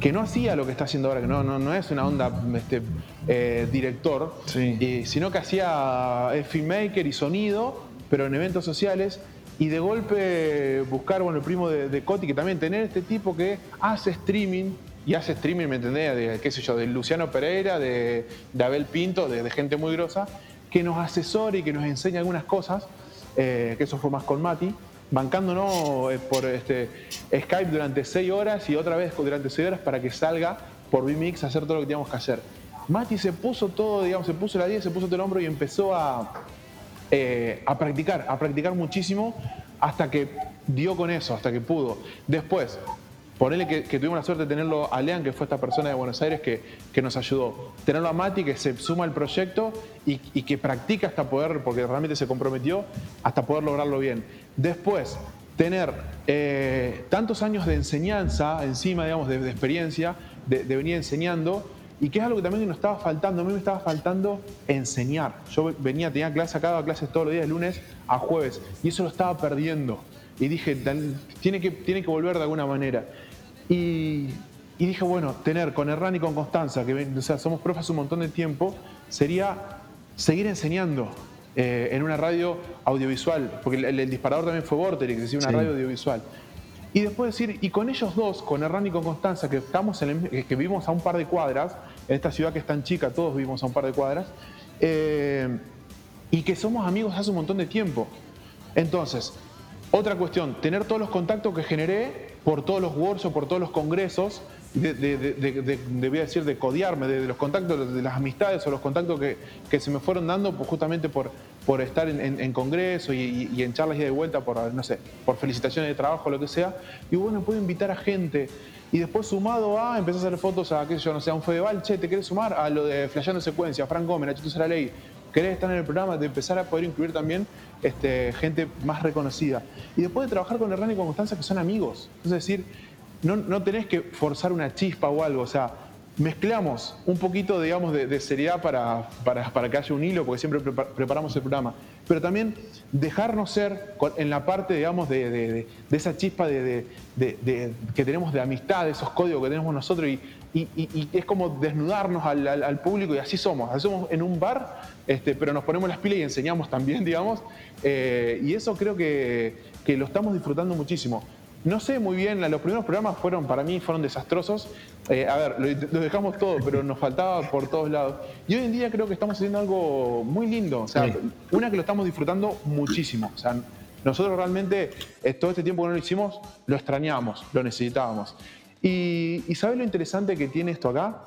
que no hacía lo que está haciendo ahora, que no, no, no es una onda este, eh, director, sino que hacía eh, filmmaker y sonido, pero en eventos sociales, y de golpe buscar, bueno, el primo de, Coti, que también tener este tipo que hace streaming, y hace streaming, ¿me entendés? De, qué sé yo, de Luciano Pereira, de, Abel Pinto, de, gente muy grosa, que nos asesore y que nos enseñe algunas cosas, eh, que eso fue más con Mati, bancándonos eh, por este, Skype durante seis horas y otra vez durante seis horas para que salga por VMix a hacer todo lo que teníamos que hacer. Mati se puso todo, digamos, se puso la 10, se puso todo el hombro y empezó a, eh, a practicar, a practicar muchísimo hasta que dio con eso, hasta que pudo. Después, ponele que, que tuvimos la suerte de tenerlo a Lean, que fue esta persona de Buenos Aires que, que nos ayudó. Tenerlo a Mati, que se suma al proyecto y, que practica hasta poder, porque realmente se comprometió, hasta poder lograrlo bien. Después, tener eh, tantos años de enseñanza encima, digamos, de, experiencia, de, de venir enseñando y que es algo que también nos estaba faltando. A mí me estaba faltando enseñar. Yo venía, tenía clase acá, clases todos los días, de lunes a jueves, y eso lo estaba perdiendo. Y dije, tiene que, tiene que volver de alguna manera. Y, dije, bueno, tener con Herrán y con Constanza, que o sea, somos profes un montón de tiempo, sería seguir enseñando eh, en una radio audiovisual, porque el, disparador también fue Vorterix, es decir, una radio audiovisual. Y después decir, y con ellos dos, con Hernán y con Constanza, que, estamos en que vivimos a un par de cuadras, en esta ciudad que es tan chica, todos vivimos a un par de cuadras, eh, y que somos amigos hace un montón de tiempo. Entonces, otra cuestión, tener todos los contactos que generé por todos los workshops, por todos los congresos, de, de, decir, de codiarme, de, los contactos, de las amistades o los contactos que, que se me fueron dando justamente por, por estar en, en, congreso y, en charlas y de vuelta, por, no sé, por felicitaciones de trabajo, lo que sea. Y bueno, puedo invitar a gente. Y después sumado a, empezar a hacer fotos a, qué sé yo, no sé, a un Fedeval, che, ¿te querés sumar? A lo de Flasheando Secuencia, a Frank Gómez, a Chito la Ley. ¿Querés estar en el programa? De empezar a poder incluir también este, gente más reconocida. Y después de trabajar con Hernán y con Constanza, que son amigos. Es decir, no, no tenés que forzar una chispa o algo. O sea, mezclamos un poquito, digamos, de, seriedad para, para, que haya un hilo, porque siempre preparamos el programa, pero también dejarnos ser en la parte, digamos, de, esa chispa de, que tenemos de amistad, de esos códigos que tenemos nosotros, y, es como desnudarnos al, público, y así somos, así somos en un bar, este, pero nos ponemos las pilas y enseñamos también, digamos, eh, y eso creo que, que lo estamos disfrutando muchísimo. No sé muy bien, los primeros programas fueron, para mí, fueron desastrosos. Eh, a ver, lo, dejamos todo, pero nos faltaba por todos lados. Y hoy en día creo que estamos haciendo algo muy lindo. O sea, una que lo estamos disfrutando muchísimo. O sea, nosotros realmente eh, todo este tiempo que no lo hicimos, lo extrañábamos, lo necesitábamos. Y, y ¿sabes lo interesante que tiene esto acá?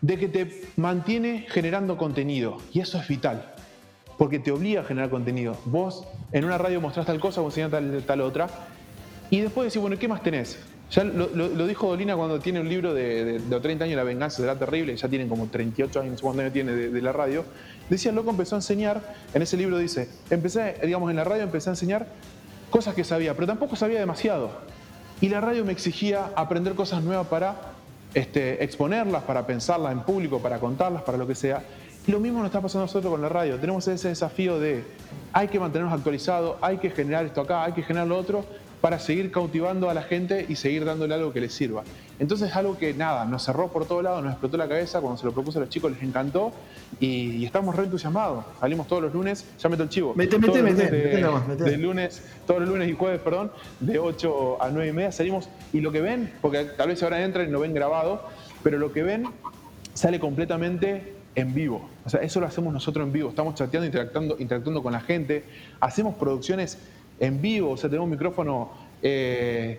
De que te mantiene generando contenido. Y eso es vital porque te obliga a generar contenido. Vos en una radio mostrás tal cosa, vos enseñás tal, tal otra, y después decís, bueno, ¿qué más tenés? Ya lo, dijo Dolina cuando tiene un libro de, 30 años, La venganza será terrible, ya tienen como 38 años, cuántos años tiene de, la radio. Decía, loco empezó a enseñar, en ese libro dice, empecé, digamos, en la radio empecé a enseñar cosas que sabía, pero tampoco sabía demasiado. Y la radio me exigía aprender cosas nuevas para este, exponerlas, para pensarlas en público, para contarlas, para lo que sea. Y lo mismo nos está pasando a nosotros con la radio. Tenemos ese desafío de hay que mantenernos actualizados, hay que generar esto acá, hay que generar lo otro, para seguir cautivando a la gente y seguir dándole algo que les sirva. Entonces algo que nada, nos cerró por todos lados, nos explotó la cabeza, cuando se lo propuse a los chicos les encantó y, estamos re entusiasmados. Salimos todos los lunes, ya meto el chivo. Mete, mete, mete, de, lunes, todos los lunes y jueves, perdón, de 8 a 9 y media salimos y lo que ven, porque tal vez ahora entran y no ven grabado, pero lo que ven sale completamente en vivo. O sea, eso lo hacemos nosotros en vivo. Estamos chateando, interactuando, interactuando con la gente. Hacemos producciones en vivo, o sea, tenemos un micrófono eh,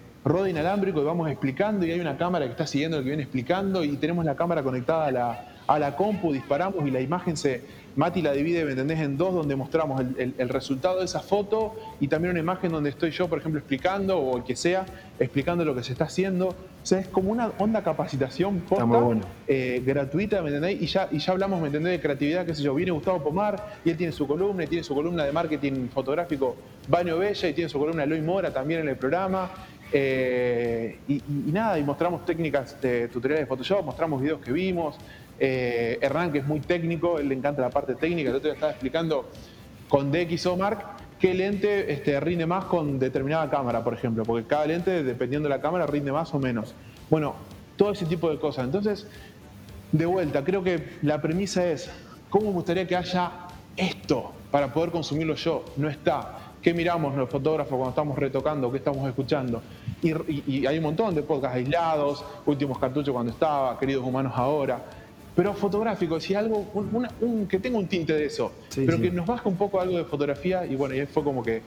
inalámbrico y vamos explicando y hay una cámara que está siguiendo lo que viene explicando y tenemos la cámara conectada a la, a la compu, disparamos y la imagen se, Mati la divide, ¿me entendés?, en dos donde mostramos el, resultado de esa foto y también una imagen donde estoy yo, por ejemplo, explicando o el que sea, explicando lo que se está haciendo. O sea, es como una onda capacitación posta, eh, gratuita, ¿me entendés? Y ya, y ya hablamos, ¿me entendés?, de creatividad, qué sé yo. Viene Gustavo Pomar y él tiene su columna, y tiene su columna de marketing fotográfico Baño Bella y tiene su columna Eloy Mora también en el programa. Eh, y, y, nada, y mostramos técnicas de tutoriales de Photoshop, mostramos videos que vimos, eh, Hernán, que es muy técnico, él le encanta la parte técnica. El otro día estaba explicando con DxO Mark qué lente este, rinde más con determinada cámara, por ejemplo, porque cada lente, dependiendo de la cámara, rinde más o menos. Bueno, todo ese tipo de cosas. Entonces, de vuelta, creo que la premisa es, ¿cómo me gustaría que haya esto para poder consumirlo yo? No está. ¿Qué miramos los fotógrafos cuando estamos retocando? ¿Qué estamos escuchando? Y, y hay un montón de podcasts aislados, últimos cartuchos cuando estaba, queridos humanos ahora pero fotográfico, si algo, un, que tenga un tinte de eso, pero que nos baja un poco algo de fotografía y bueno, y fue como que,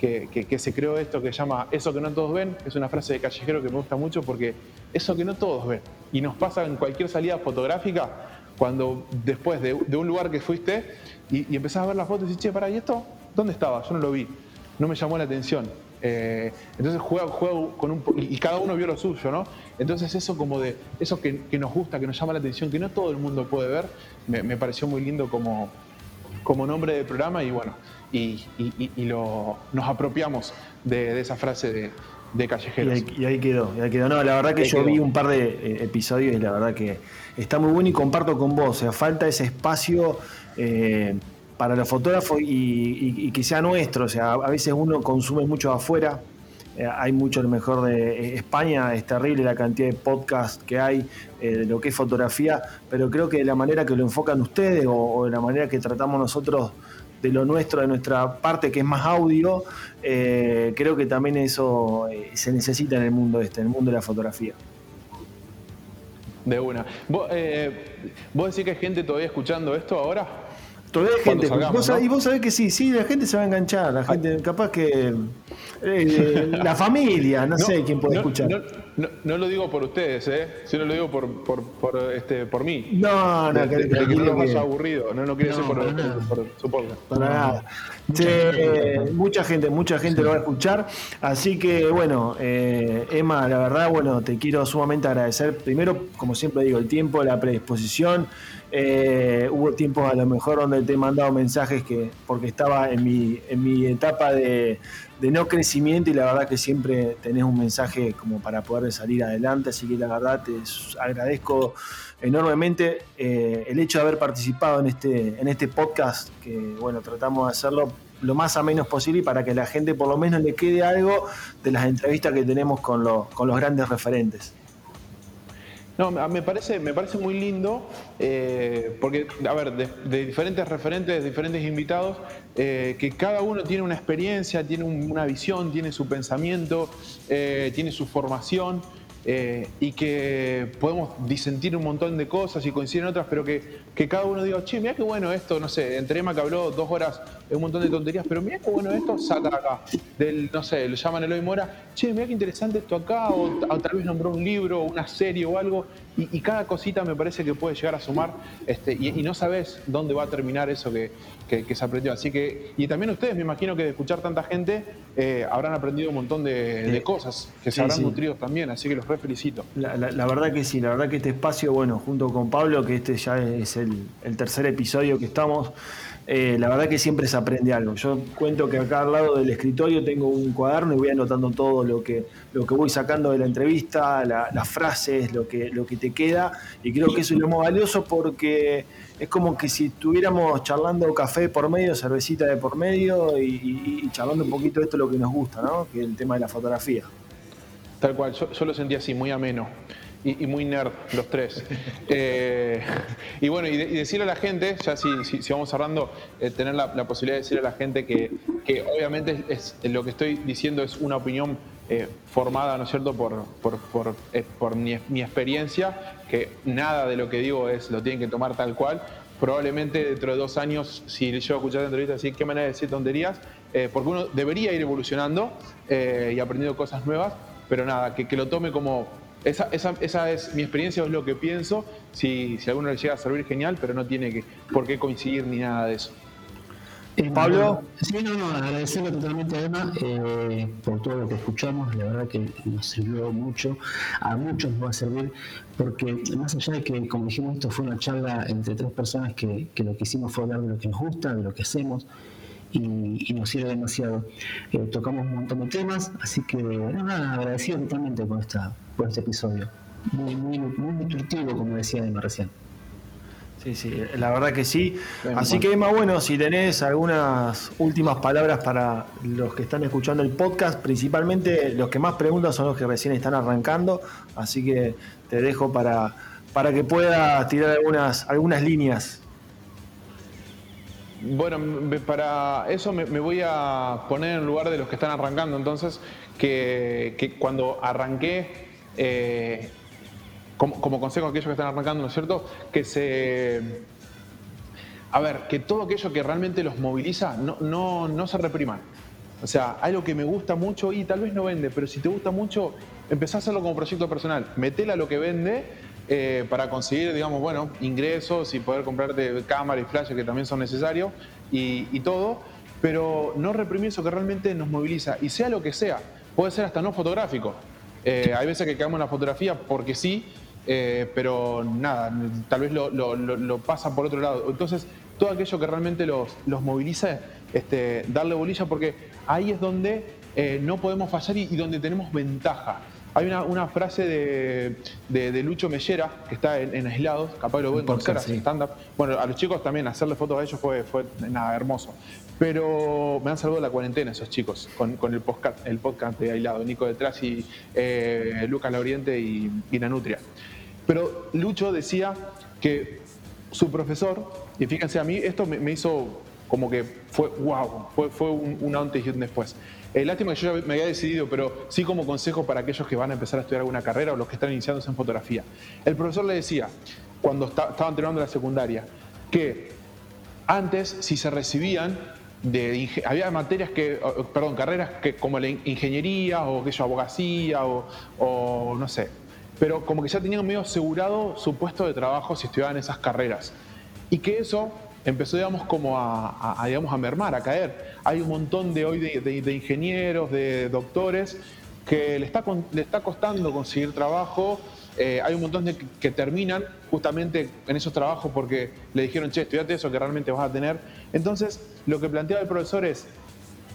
que, se creó esto que se llama Eso que no todos ven, es una frase de callejero que me gusta mucho porque eso que no todos ven, y nos pasa en cualquier salida fotográfica, cuando después de, un lugar que fuiste y, y, empezás a ver las fotos y dices, che, pará, ¿y esto? ¿Dónde estaba? Yo no lo vi, no me llamó la atención. Eh, entonces juega, juega con un y cada uno vio lo suyo, ¿no? Entonces eso como de eso que, nos gusta, que nos llama la atención, que no todo el mundo puede ver, me, pareció muy lindo como, como nombre del programa y bueno, y, lo, nos apropiamos de, esa frase de, de callejeros. Y ahí, quedó, y ahí quedó. No, la verdad que yo vi un par de eh, episodios y la verdad que está muy bueno y comparto con vos. O sea, falta ese espacio eh, para los fotógrafos y, que sea nuestro. O sea, a veces uno consume mucho afuera. Eh, hay mucho mejor de eh, España, es terrible la cantidad de podcasts que hay eh, de lo que es fotografía, pero creo que de la manera que lo enfocan ustedes o, de la manera que tratamos nosotros de lo nuestro, de nuestra parte que es más audio, creo que también eso se necesita en el mundo este, en el mundo de la fotografía. De una. ¿Vos, ¿Vos decís que hay gente todavía escuchando esto ahora? Todavía hay gente. Y vos sabés que sí, sí, la gente se va a enganchar. La gente, capaz que. Eh, la familia, no, sé quién puede escuchar. No, lo digo por ustedes, ¿eh? Sino lo digo por, por, por, este, por mí. No, no, que, que, no lo haya aburrido. No, no quiere decir por, por, su podcast. Para nada. mucha gente, mucha gente lo va a escuchar. Así que, bueno, eh, Emma, la verdad, bueno, te quiero sumamente agradecer. Primero, como siempre digo, el tiempo, la predisposición. Eh, hubo tiempos a lo mejor donde te he mandado mensajes que porque estaba en mi, en mi etapa de, no crecimiento y la verdad que siempre tenés un mensaje como para poder salir adelante, así que la verdad te agradezco enormemente eh, el hecho de haber participado en este, en este podcast, que bueno, tratamos de hacerlo lo más a menos posible y para que la gente por lo menos le quede algo de las entrevistas que tenemos con, con los grandes referentes. No, me parece, me parece muy lindo, eh, porque, a ver, de, diferentes referentes, de diferentes invitados, eh, que cada uno tiene una experiencia, tiene una visión, tiene su pensamiento, eh, tiene su formación. Eh, y que podemos disentir un montón de cosas y coinciden otras, pero que, que cada uno diga, che, mira qué bueno esto, no sé, entre Emma que habló dos horas un montón de tonterías, pero mira qué bueno esto, saca acá. Del, no sé, lo llaman Eloy Mora, che, mira qué interesante esto acá, o, tal vez nombró un libro, o una serie o algo, y, cada cosita me parece que puede llegar a sumar, este, y, no sabes dónde va a terminar eso que, que, se aprendió. Así que, y también ustedes, me imagino que de escuchar tanta gente, eh, habrán aprendido un montón de, cosas, que se habrán nutrido también, así que los re felicito. La, verdad que sí, la verdad que este espacio, bueno, junto con Pablo, que este ya es el, el tercer episodio que estamos, eh, la verdad que siempre se aprende algo. Yo cuento que acá al lado del escritorio tengo un cuaderno y voy anotando todo lo que, lo que voy sacando de la entrevista, las frases, lo que, lo que te queda. Y creo que eso es lo más valioso porque es como que si estuviéramos charlando café por medio, cervecita de por medio y, charlando un poquito de esto lo que nos gusta, ¿no? que es el tema de la fotografía. Tal cual, yo lo sentí así, muy ameno y, muy nerd los tres. Eh, y bueno, y, decirle a la gente, ya si, si, vamos cerrando, eh, tener la, posibilidad de decirle a la gente que, que obviamente es, lo que estoy diciendo es una opinión eh, formada, ¿no es cierto?, por, por, por, por mi, mi, experiencia, que nada de lo que digo es lo tienen que tomar tal cual. Probablemente dentro de dos años, si yo escuchar la entrevista, así, ¿qué manera de decir tonterías? porque uno debería ir evolucionando y aprendiendo cosas nuevas, pero nada, que, que lo tome como esa, esa, esa, es mi experiencia, es lo que pienso. Si, si a alguno le llega a servir, genial, pero no tiene que, por qué coincidir ni nada de eso. Eh, Pablo. Sí, no, no, agradecerle totalmente a Emma eh, por todo lo que escuchamos, la verdad que nos sirvió mucho, a muchos nos va a servir, porque más allá de que, como dijimos, esto fue una charla entre tres personas que, que lo que hicimos fue hablar de lo que nos gusta, de lo que hacemos, y, nos sirve demasiado. Eh, tocamos un montón de temas, así que nada, agradecido totalmente por, esta, por este episodio. Muy, muy, muy nutritivo, como decía Emma recién. Sí, sí, la verdad que sí. Así que Emma, bueno, si tenés algunas últimas palabras para los que están escuchando el podcast, principalmente los que más preguntan son los que recién están arrancando, así que te dejo para, para que puedas tirar algunas, algunas líneas bueno, para eso me, voy a poner en lugar de los que están arrancando. Entonces, que, cuando arranqué, eh, como, consejo a aquellos que están arrancando, ¿no es cierto? Que se. A ver, que todo aquello que realmente los moviliza no, no, no se repriman. O sea, algo que me gusta mucho y tal vez no vende, pero si te gusta mucho, empezá a hacerlo como proyecto personal. Metela lo que vende eh, para conseguir, digamos, bueno, ingresos y poder comprarte cámara y flash que también son necesarios y, todo, pero no reprimir eso que realmente nos moviliza y sea lo que sea, puede ser hasta no fotográfico. Eh, hay veces que quedamos en la fotografía porque sí, eh, pero nada, tal vez lo, pasan por otro lado. Entonces, todo aquello que realmente los, los moviliza, este, darle bolilla porque ahí es donde no podemos fallar y donde tenemos ventaja. Hay una, frase de, Lucho Mellera, que está en, Aislados, capaz lo pueden conocer, así stand-up. Bueno, a los chicos también hacerle fotos a ellos fue, fue nada hermoso. Pero me han salvado la cuarentena esos chicos, con, el, podcast, el podcast de Aislado, Nico detrás y eh, Lucas Lauriente y, y Nanutria. Pero Lucho decía que su profesor, y fíjense, a mí esto me, hizo como que fue wow, fue, fue un, antes y un después. Eh, lástima que yo ya me había decidido, pero sí como consejo para aquellos que van a empezar a estudiar alguna carrera o los que están iniciándose en fotografía. El profesor le decía, cuando estaban terminando la secundaria, que antes, si se recibían, había materias que, perdón, carreras que como la ingeniería o que yo abogacía o, o no sé, pero como que ya tenían medio asegurado su puesto de trabajo si estudiaban esas carreras. Y que eso empezó, digamos, como a, digamos, a mermar, a caer. Hay un montón de hoy de, ingenieros, de doctores, que le está, le está costando conseguir trabajo. Eh, hay un montón de que, terminan justamente en esos trabajos porque le dijeron, che, estudiate eso que realmente vas a tener. Entonces, lo que plantea el profesor es,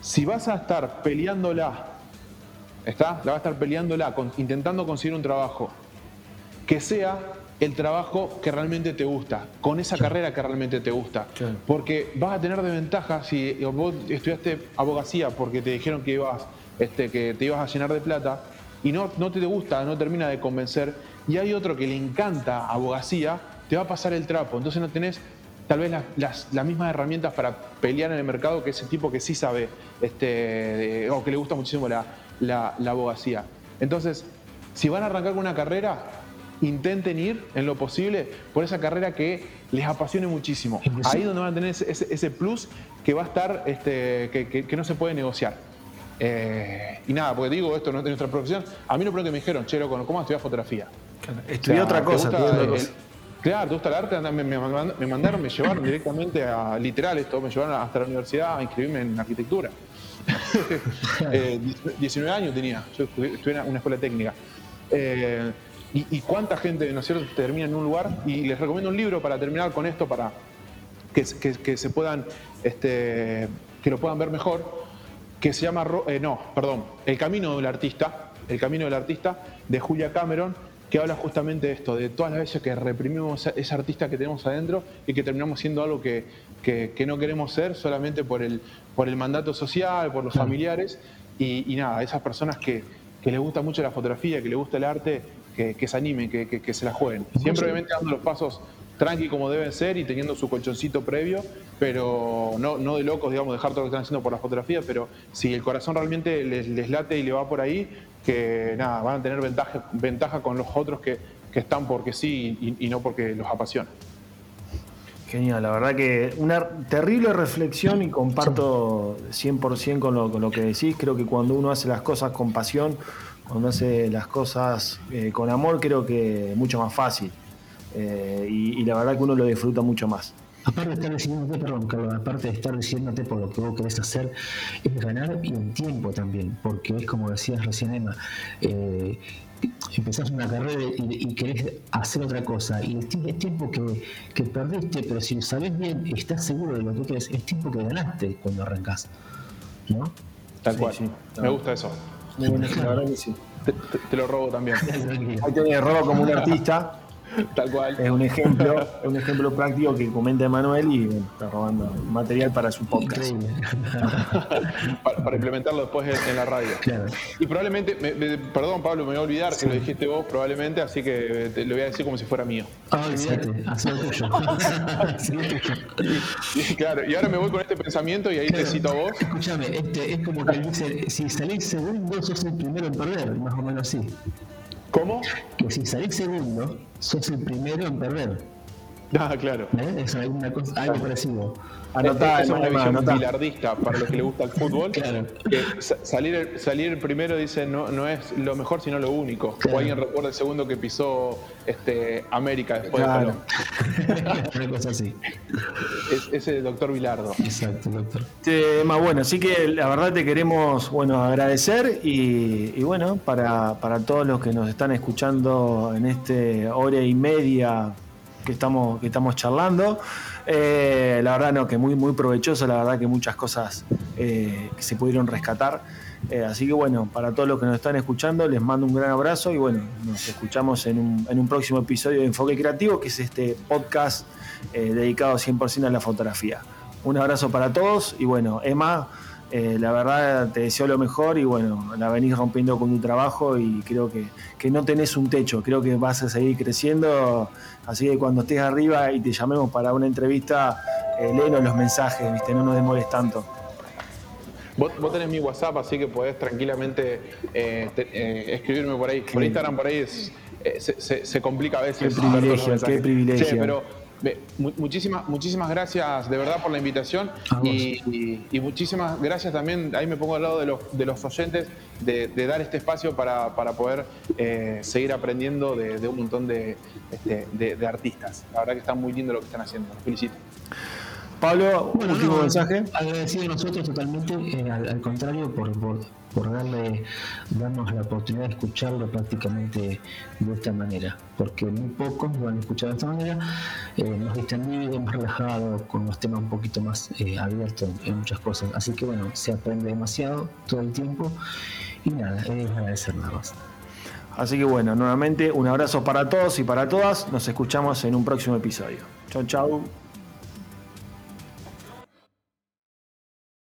si vas a estar peleándola, ¿está? La vas a estar peleándola, intentando conseguir un trabajo, que sea el trabajo que realmente te gusta, con esa carrera que realmente te gusta. Porque vas a tener de ventaja si vos estudiaste abogacía porque te dijeron que ibas, este, que te ibas a llenar de plata y no, no te gusta, no termina de convencer y hay otro que le encanta abogacía, te va a pasar el trapo. Entonces no tenés tal vez las, mismas herramientas para pelear en el mercado que ese tipo que sí sabe este, o que le gusta muchísimo la, abogacía. Entonces, si van a arrancar con una carrera, intenten ir en lo posible por esa carrera que les apasione muchísimo. Ahí es donde van a tener ese, plus que va a estar, este, que, no se puede negociar. Eh, y nada, porque digo, esto no es nuestra profesión. A mí lo primero que me dijeron, che, ¿cómo estudiar fotografía? Estudié otra cosa. Claro, ¿te gusta el arte? Me, me, mandaron, me llevaron directamente a, literal esto, me llevaron hasta la universidad a inscribirme en arquitectura. 19 eh, años tenía, yo estuve en una escuela técnica. Eh, y, cuánta gente, ¿no es cierto?, termina en un lugar. Y les recomiendo un libro para terminar con esto, para que, se puedan, este, que lo puedan ver mejor, que se llama, eh, no, perdón, El Camino del Artista, El Camino del Artista, de Julia Cameron que habla justamente de esto, de todas las veces que reprimimos ese artista que tenemos adentro y que terminamos siendo algo que, no queremos ser solamente por el, por el mandato social, por los familiares. Y, nada, esas personas que, que les gusta mucho la fotografía, que les gusta el arte, que, se animen, que, se la jueguen. Siempre obviamente dando los pasos tranqui como deben ser y teniendo su colchoncito previo, pero no, no de locos, digamos, dejar todo lo que están haciendo por la fotografía, pero si el corazón realmente les, les late y le va por ahí, que nada, van a tener ventaja, ventaja con los otros que, están porque sí y, no porque los apasiona. Genial, la verdad que una terrible reflexión y comparto 100% con lo, con lo que decís. Creo que cuando uno hace las cosas con pasión, cuando hace las cosas eh, con amor, creo que es mucho más fácil. Eh, y, la verdad que uno lo disfruta mucho más. Aparte de estar diciéndote, perdón, Carlos, aparte de estar diciéndote por lo que vos querés hacer, es ganar y en tiempo también, porque es como decías recién, Emma, eh, empezás una carrera y, querés hacer otra cosa, y es tiempo que, que, perdiste, pero si sabes bien, estás seguro de lo que querés, es tiempo que ganaste cuando arrancás. ¿No? Tal cual, sí, me gusta eso. Muy bueno, la verdad que sí. Te, lo robo también. Ahí te robo como un artista. Tal cual. Es un ejemplo, es un ejemplo práctico que comenta Emanuel y está robando material para su podcast. para, implementarlo después en, la radio. Y probablemente, perdón Pablo, me voy a olvidar que lo dijiste vos probablemente, así que te lo voy a decir como si fuera mío. Ah, tuyo. claro, y ahora me voy con este pensamiento y ahí te cito a vos. Escúchame, este, es como que dice, si salís segundo sos el primero en perder, más o menos así. ¿Cómo? Que si salís segundo, sos el primero en perder. Ah, claro. ¿Eh? Es alguna cosa, algo parecido. Anotá, es una visión bilardista para los que les gusta el fútbol. Claro. salir, salir el primero dice no, no es lo mejor, sino lo único. O alguien recuerda el segundo que pisó este, América después claro. de Una cosa así. Es, ese doctor Bilardo. Exacto, doctor. más bueno, así que la verdad te queremos bueno, agradecer y, y bueno, para, para todos los que nos están escuchando en este hora y media que estamos, que estamos charlando. Eh, la verdad, no, que muy, muy provechoso, la verdad que muchas cosas eh, se pudieron rescatar. Eh, así que bueno, para todos los que nos están escuchando, les mando un gran abrazo y bueno, nos escuchamos en un, en un próximo episodio de Enfoque Creativo, que es este podcast dedicado 100% a la fotografía. Un abrazo para todos y bueno, Emma, eh, la verdad te deseo lo mejor y bueno, la venís rompiendo con tu trabajo y creo que, no tenés un techo, creo que vas a seguir creciendo, así que cuando estés arriba y te llamemos para una entrevista, eh, los mensajes, ¿viste? no nos demores tanto. Vos, tenés mi WhatsApp, así que podés tranquilamente eh, eh, escribirme por ahí. Por Instagram, por ahí se, complica a veces. Qué privilegio, qué privilegio. pero muchísimas, muchísimas gracias de verdad por la invitación y, muchísimas gracias también, ahí me pongo al lado de los, de los oyentes, de, dar este espacio para, poder eh, seguir aprendiendo de, un montón este, de, artistas. La verdad que está muy lindo lo que están haciendo. felicito. Pablo, último mensaje. Agradecido a nosotros totalmente, eh, al, contrario, por, por, darle, darnos la oportunidad de escucharlo prácticamente de esta manera, porque muy pocos lo han escuchado de esta manera, eh, más distendido, más relajado, con los temas un poquito más eh, abiertos en muchas cosas. Así que bueno, se aprende demasiado todo el tiempo y nada, es agradecer nada más. Así que bueno, nuevamente un abrazo para todos y para todas. Nos escuchamos en un próximo episodio. Chau, chau.